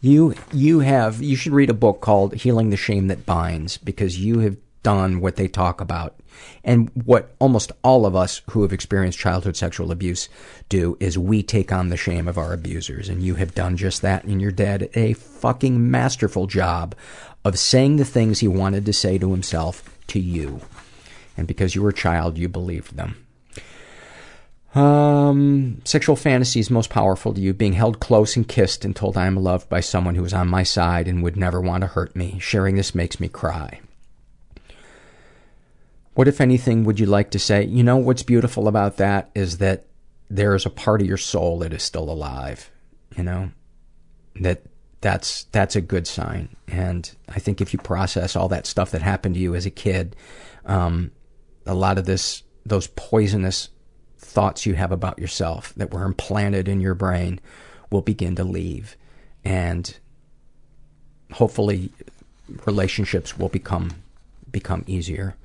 You, you have, you should read a book called Healing the Shame That Binds, because you have done what they talk about. And what almost all of us who have experienced childhood sexual abuse do is we take on the shame of our abusers. And you have done just that. And your dad a fucking masterful job of saying the things he wanted to say to himself to you. And because you were a child, you believed them. Um, sexual fantasies most powerful to you. Being held close and kissed and told I am loved by someone who is on my side and would never want to hurt me. Sharing this makes me cry. What, if anything, would you like to say? You know, what's beautiful about that is that there is a part of your soul that is still alive. You know, that that's that's a good sign. And I think if you process all that stuff that happened to you as a kid, um, a lot of this, those poisonous thoughts you have about yourself that were implanted in your brain, will begin to leave, and hopefully, relationships will become become easier.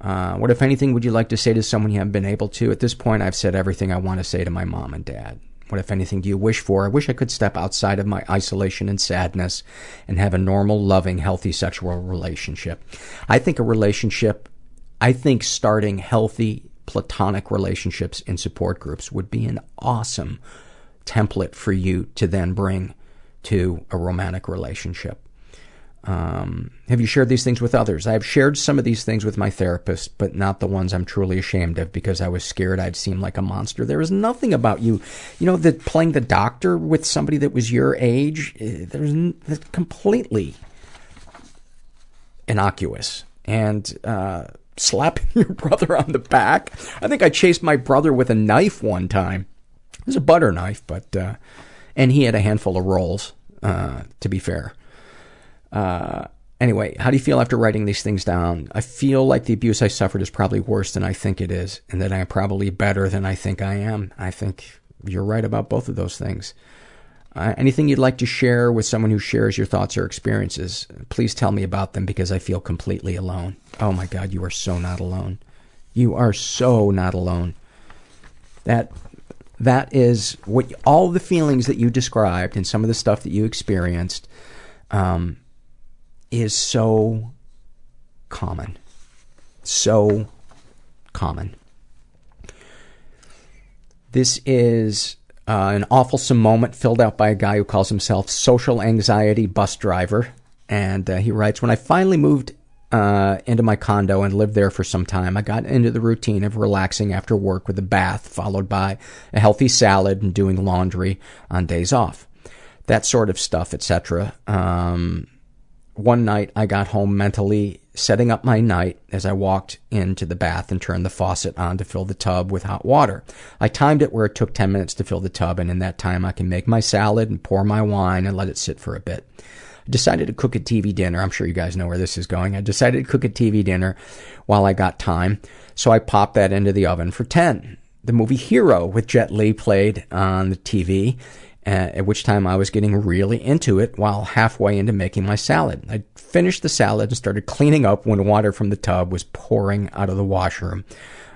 Uh, what, if anything, would you like to say to someone you haven't been able to? At this point, I've said everything I want to say to my mom and dad. What, if anything, do you wish for? I wish I could step outside of my isolation and sadness and have a normal, loving, healthy sexual relationship. I think a relationship, I think starting healthy platonic relationships in support groups would be an awesome template for you to then bring to a romantic relationship. Um, have you shared these things with others? I've shared some of these things with my therapist, but not the ones I'm truly ashamed of because I was scared I'd seem like a monster. There is nothing about you, you know, that playing the doctor with somebody that was your age, eh, there's completely innocuous. And uh, slapping [LAUGHS] your brother on the back. I think I chased my brother with a knife one time. It was a butter knife, but uh, and he had a handful of rolls. Uh, to be fair. Uh, anyway, how do you feel after writing these things down? I feel like the abuse I suffered is probably worse than I think it is, and that I'm probably better than I think I am. I think you're right about both of those things. Uh, anything you'd like to share with someone who shares your thoughts or experiences, please tell me about them because I feel completely alone. Oh my God, you are so not alone. You are so not alone. That that is what all the feelings that you described and some of the stuff that you experienced um, is so common. So common. This is uh, an awful moment filled out by a guy who calls himself social anxiety bus driver. And uh, he writes, When I finally moved uh, into my condo and lived there for some time, I got into the routine of relaxing after work with a bath, followed by a healthy salad and doing laundry on days off. That sort of stuff, etc. Um, one night I got home mentally setting up my night as I walked into the bath and turned the faucet on to fill the tub with hot water. I timed it where it took 10 minutes to fill the tub, and in that time I can make my salad and pour my wine and let it sit for a bit. I decided to cook a TV dinner. I'm sure you guys know where this is going. I decided to cook a TV dinner while I got time, so I popped that into the oven for 10. The movie Hero with Jet Li played on the TV, at which time I was getting really into it while halfway into making my salad. I finished the salad and started cleaning up when water from the tub was pouring out of the washroom.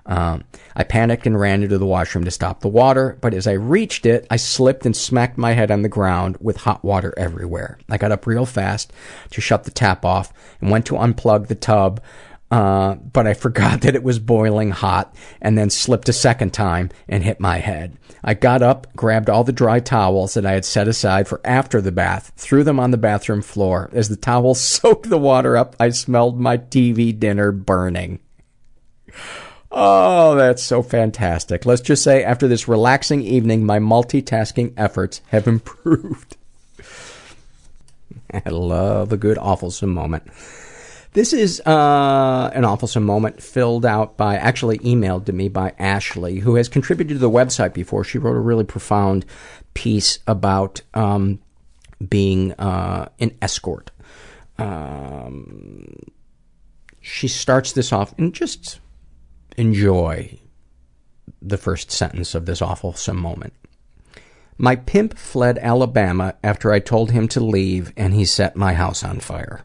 Um, I panicked and ran into the washroom to stop the water, but as I reached it, I slipped and smacked my head on the ground with hot water everywhere. I got up real fast to shut the tap off and went to unplug the tub uh, but I forgot [LAUGHS] that it was boiling hot and then slipped a second time and hit my head. I got up, grabbed all the dry towels that I had set aside for after the bath, threw them on the bathroom floor. As the towels [LAUGHS] soaked the water up, I smelled my TV dinner burning. Oh, that's so fantastic. Let's just say after this relaxing evening, my multitasking efforts have [LAUGHS] improved. I love a good awful moment. This is uh, an awful moment filled out by, actually emailed to me by Ashley, who has contributed to the website before. She wrote a really profound piece about um, being uh, an escort. Um, she starts this off and just enjoy the first sentence of this awful moment. My pimp fled Alabama after I told him to leave and he set my house on fire.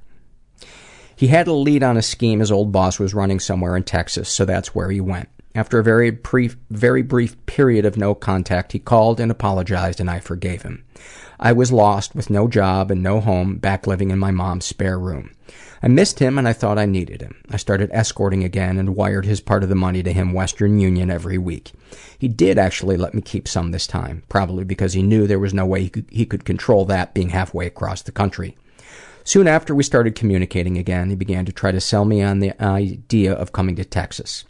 He had a lead on a scheme his old boss was running somewhere in Texas, so that's where he went. After a very brief, very brief period of no contact, he called and apologized, and I forgave him. I was lost with no job and no home, back living in my mom's spare room. I missed him and I thought I needed him. I started escorting again and wired his part of the money to him Western Union every week. He did actually let me keep some this time, probably because he knew there was no way he could, he could control that being halfway across the country. Soon after we started communicating again, he began to try to sell me on the idea of coming to Texas.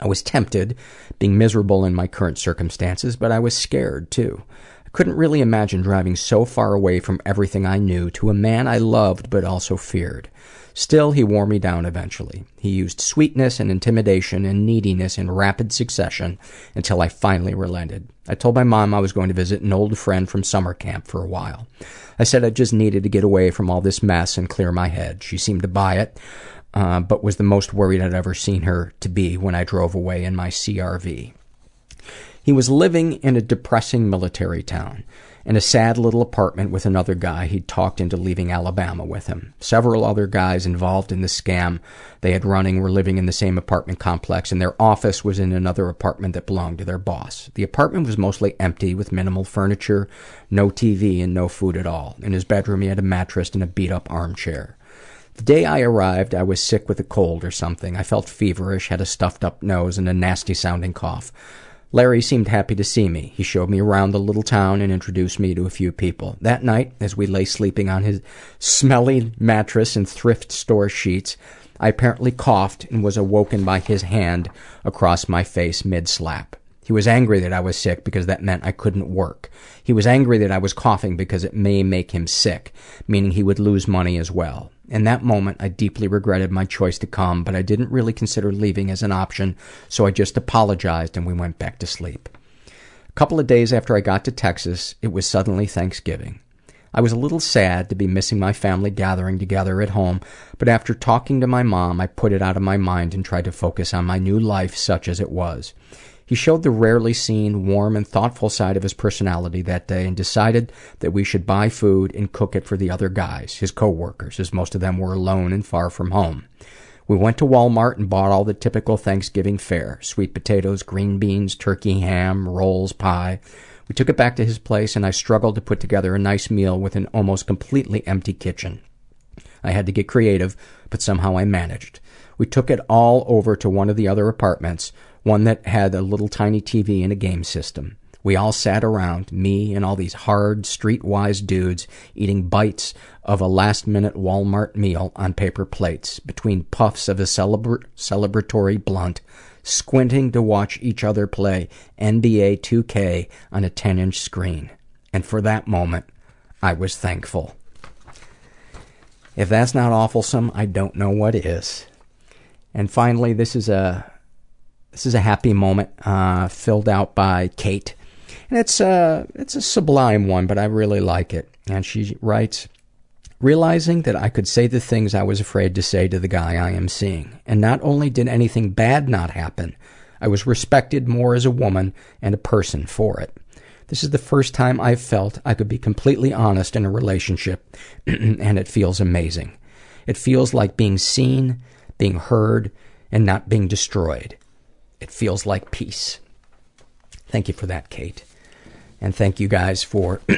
I was tempted, being miserable in my current circumstances, but I was scared too. I couldn't really imagine driving so far away from everything I knew to a man I loved but also feared. Still, he wore me down eventually. He used sweetness and intimidation and neediness in rapid succession until I finally relented. I told my mom I was going to visit an old friend from summer camp for a while. I said I just needed to get away from all this mess and clear my head. She seemed to buy it, uh, but was the most worried I'd ever seen her to be when I drove away in my CRV. He was living in a depressing military town, in a sad little apartment with another guy he'd talked into leaving Alabama with him. Several other guys involved in the scam they had running were living in the same apartment complex, and their office was in another apartment that belonged to their boss. The apartment was mostly empty with minimal furniture, no TV, and no food at all. In his bedroom, he had a mattress and a beat up armchair. The day I arrived, I was sick with a cold or something. I felt feverish, had a stuffed up nose, and a nasty sounding cough. Larry seemed happy to see me. He showed me around the little town and introduced me to a few people. That night, as we lay sleeping on his smelly mattress and thrift store sheets, I apparently coughed and was awoken by his hand across my face mid slap. He was angry that I was sick because that meant I couldn't work. He was angry that I was coughing because it may make him sick, meaning he would lose money as well. In that moment, I deeply regretted my choice to come, but I didn't really consider leaving as an option, so I just apologized and we went back to sleep. A couple of days after I got to Texas, it was suddenly Thanksgiving. I was a little sad to be missing my family gathering together at home, but after talking to my mom, I put it out of my mind and tried to focus on my new life such as it was. He showed the rarely seen, warm, and thoughtful side of his personality that day and decided that we should buy food and cook it for the other guys, his coworkers, as most of them were alone and far from home. We went to Walmart and bought all the typical Thanksgiving fare sweet potatoes, green beans, turkey, ham, rolls, pie. We took it back to his place, and I struggled to put together a nice meal with an almost completely empty kitchen. I had to get creative, but somehow I managed. We took it all over to one of the other apartments, one that had a little tiny TV and a game system. We all sat around, me and all these hard, streetwise dudes, eating bites of a last minute Walmart meal on paper plates, between puffs of a celebra- celebratory blunt, squinting to watch each other play NBA 2K on a 10 inch screen. And for that moment, I was thankful. If that's not awfulsome, I don't know what is. And finally, this is a this is a happy moment uh, filled out by Kate, and it's a it's a sublime one, but I really like it. And she writes, realizing that I could say the things I was afraid to say to the guy I am seeing, and not only did anything bad not happen, I was respected more as a woman and a person for it. This is the first time I've felt I could be completely honest in a relationship, [CLEARS THROAT] and it feels amazing. It feels like being seen, being heard, and not being destroyed. It feels like peace. Thank you for that, Kate. And thank you guys for [CLEARS THROAT]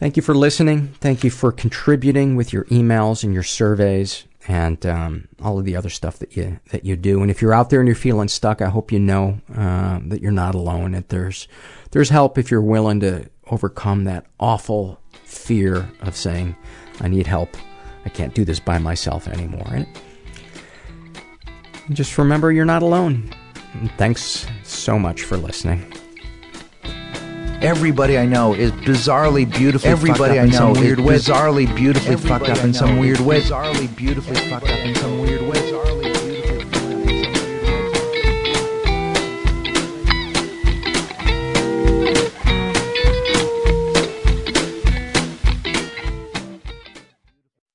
Thank you for listening. Thank you for contributing with your emails and your surveys and um, all of the other stuff that you that you do. And if you're out there and you're feeling stuck, I hope you know uh, that you're not alone. That there's there's help if you're willing to overcome that awful fear of saying, "I need help. I can't do this by myself anymore." And just remember, you're not alone. And thanks so much for listening. Everybody I know is bizarrely beautifully Everybody fucked up I know in some is weird way. bizarrely beautifully Everybody fucked up in some weird is way. Bizarrely beautifully fucked up in some weird way.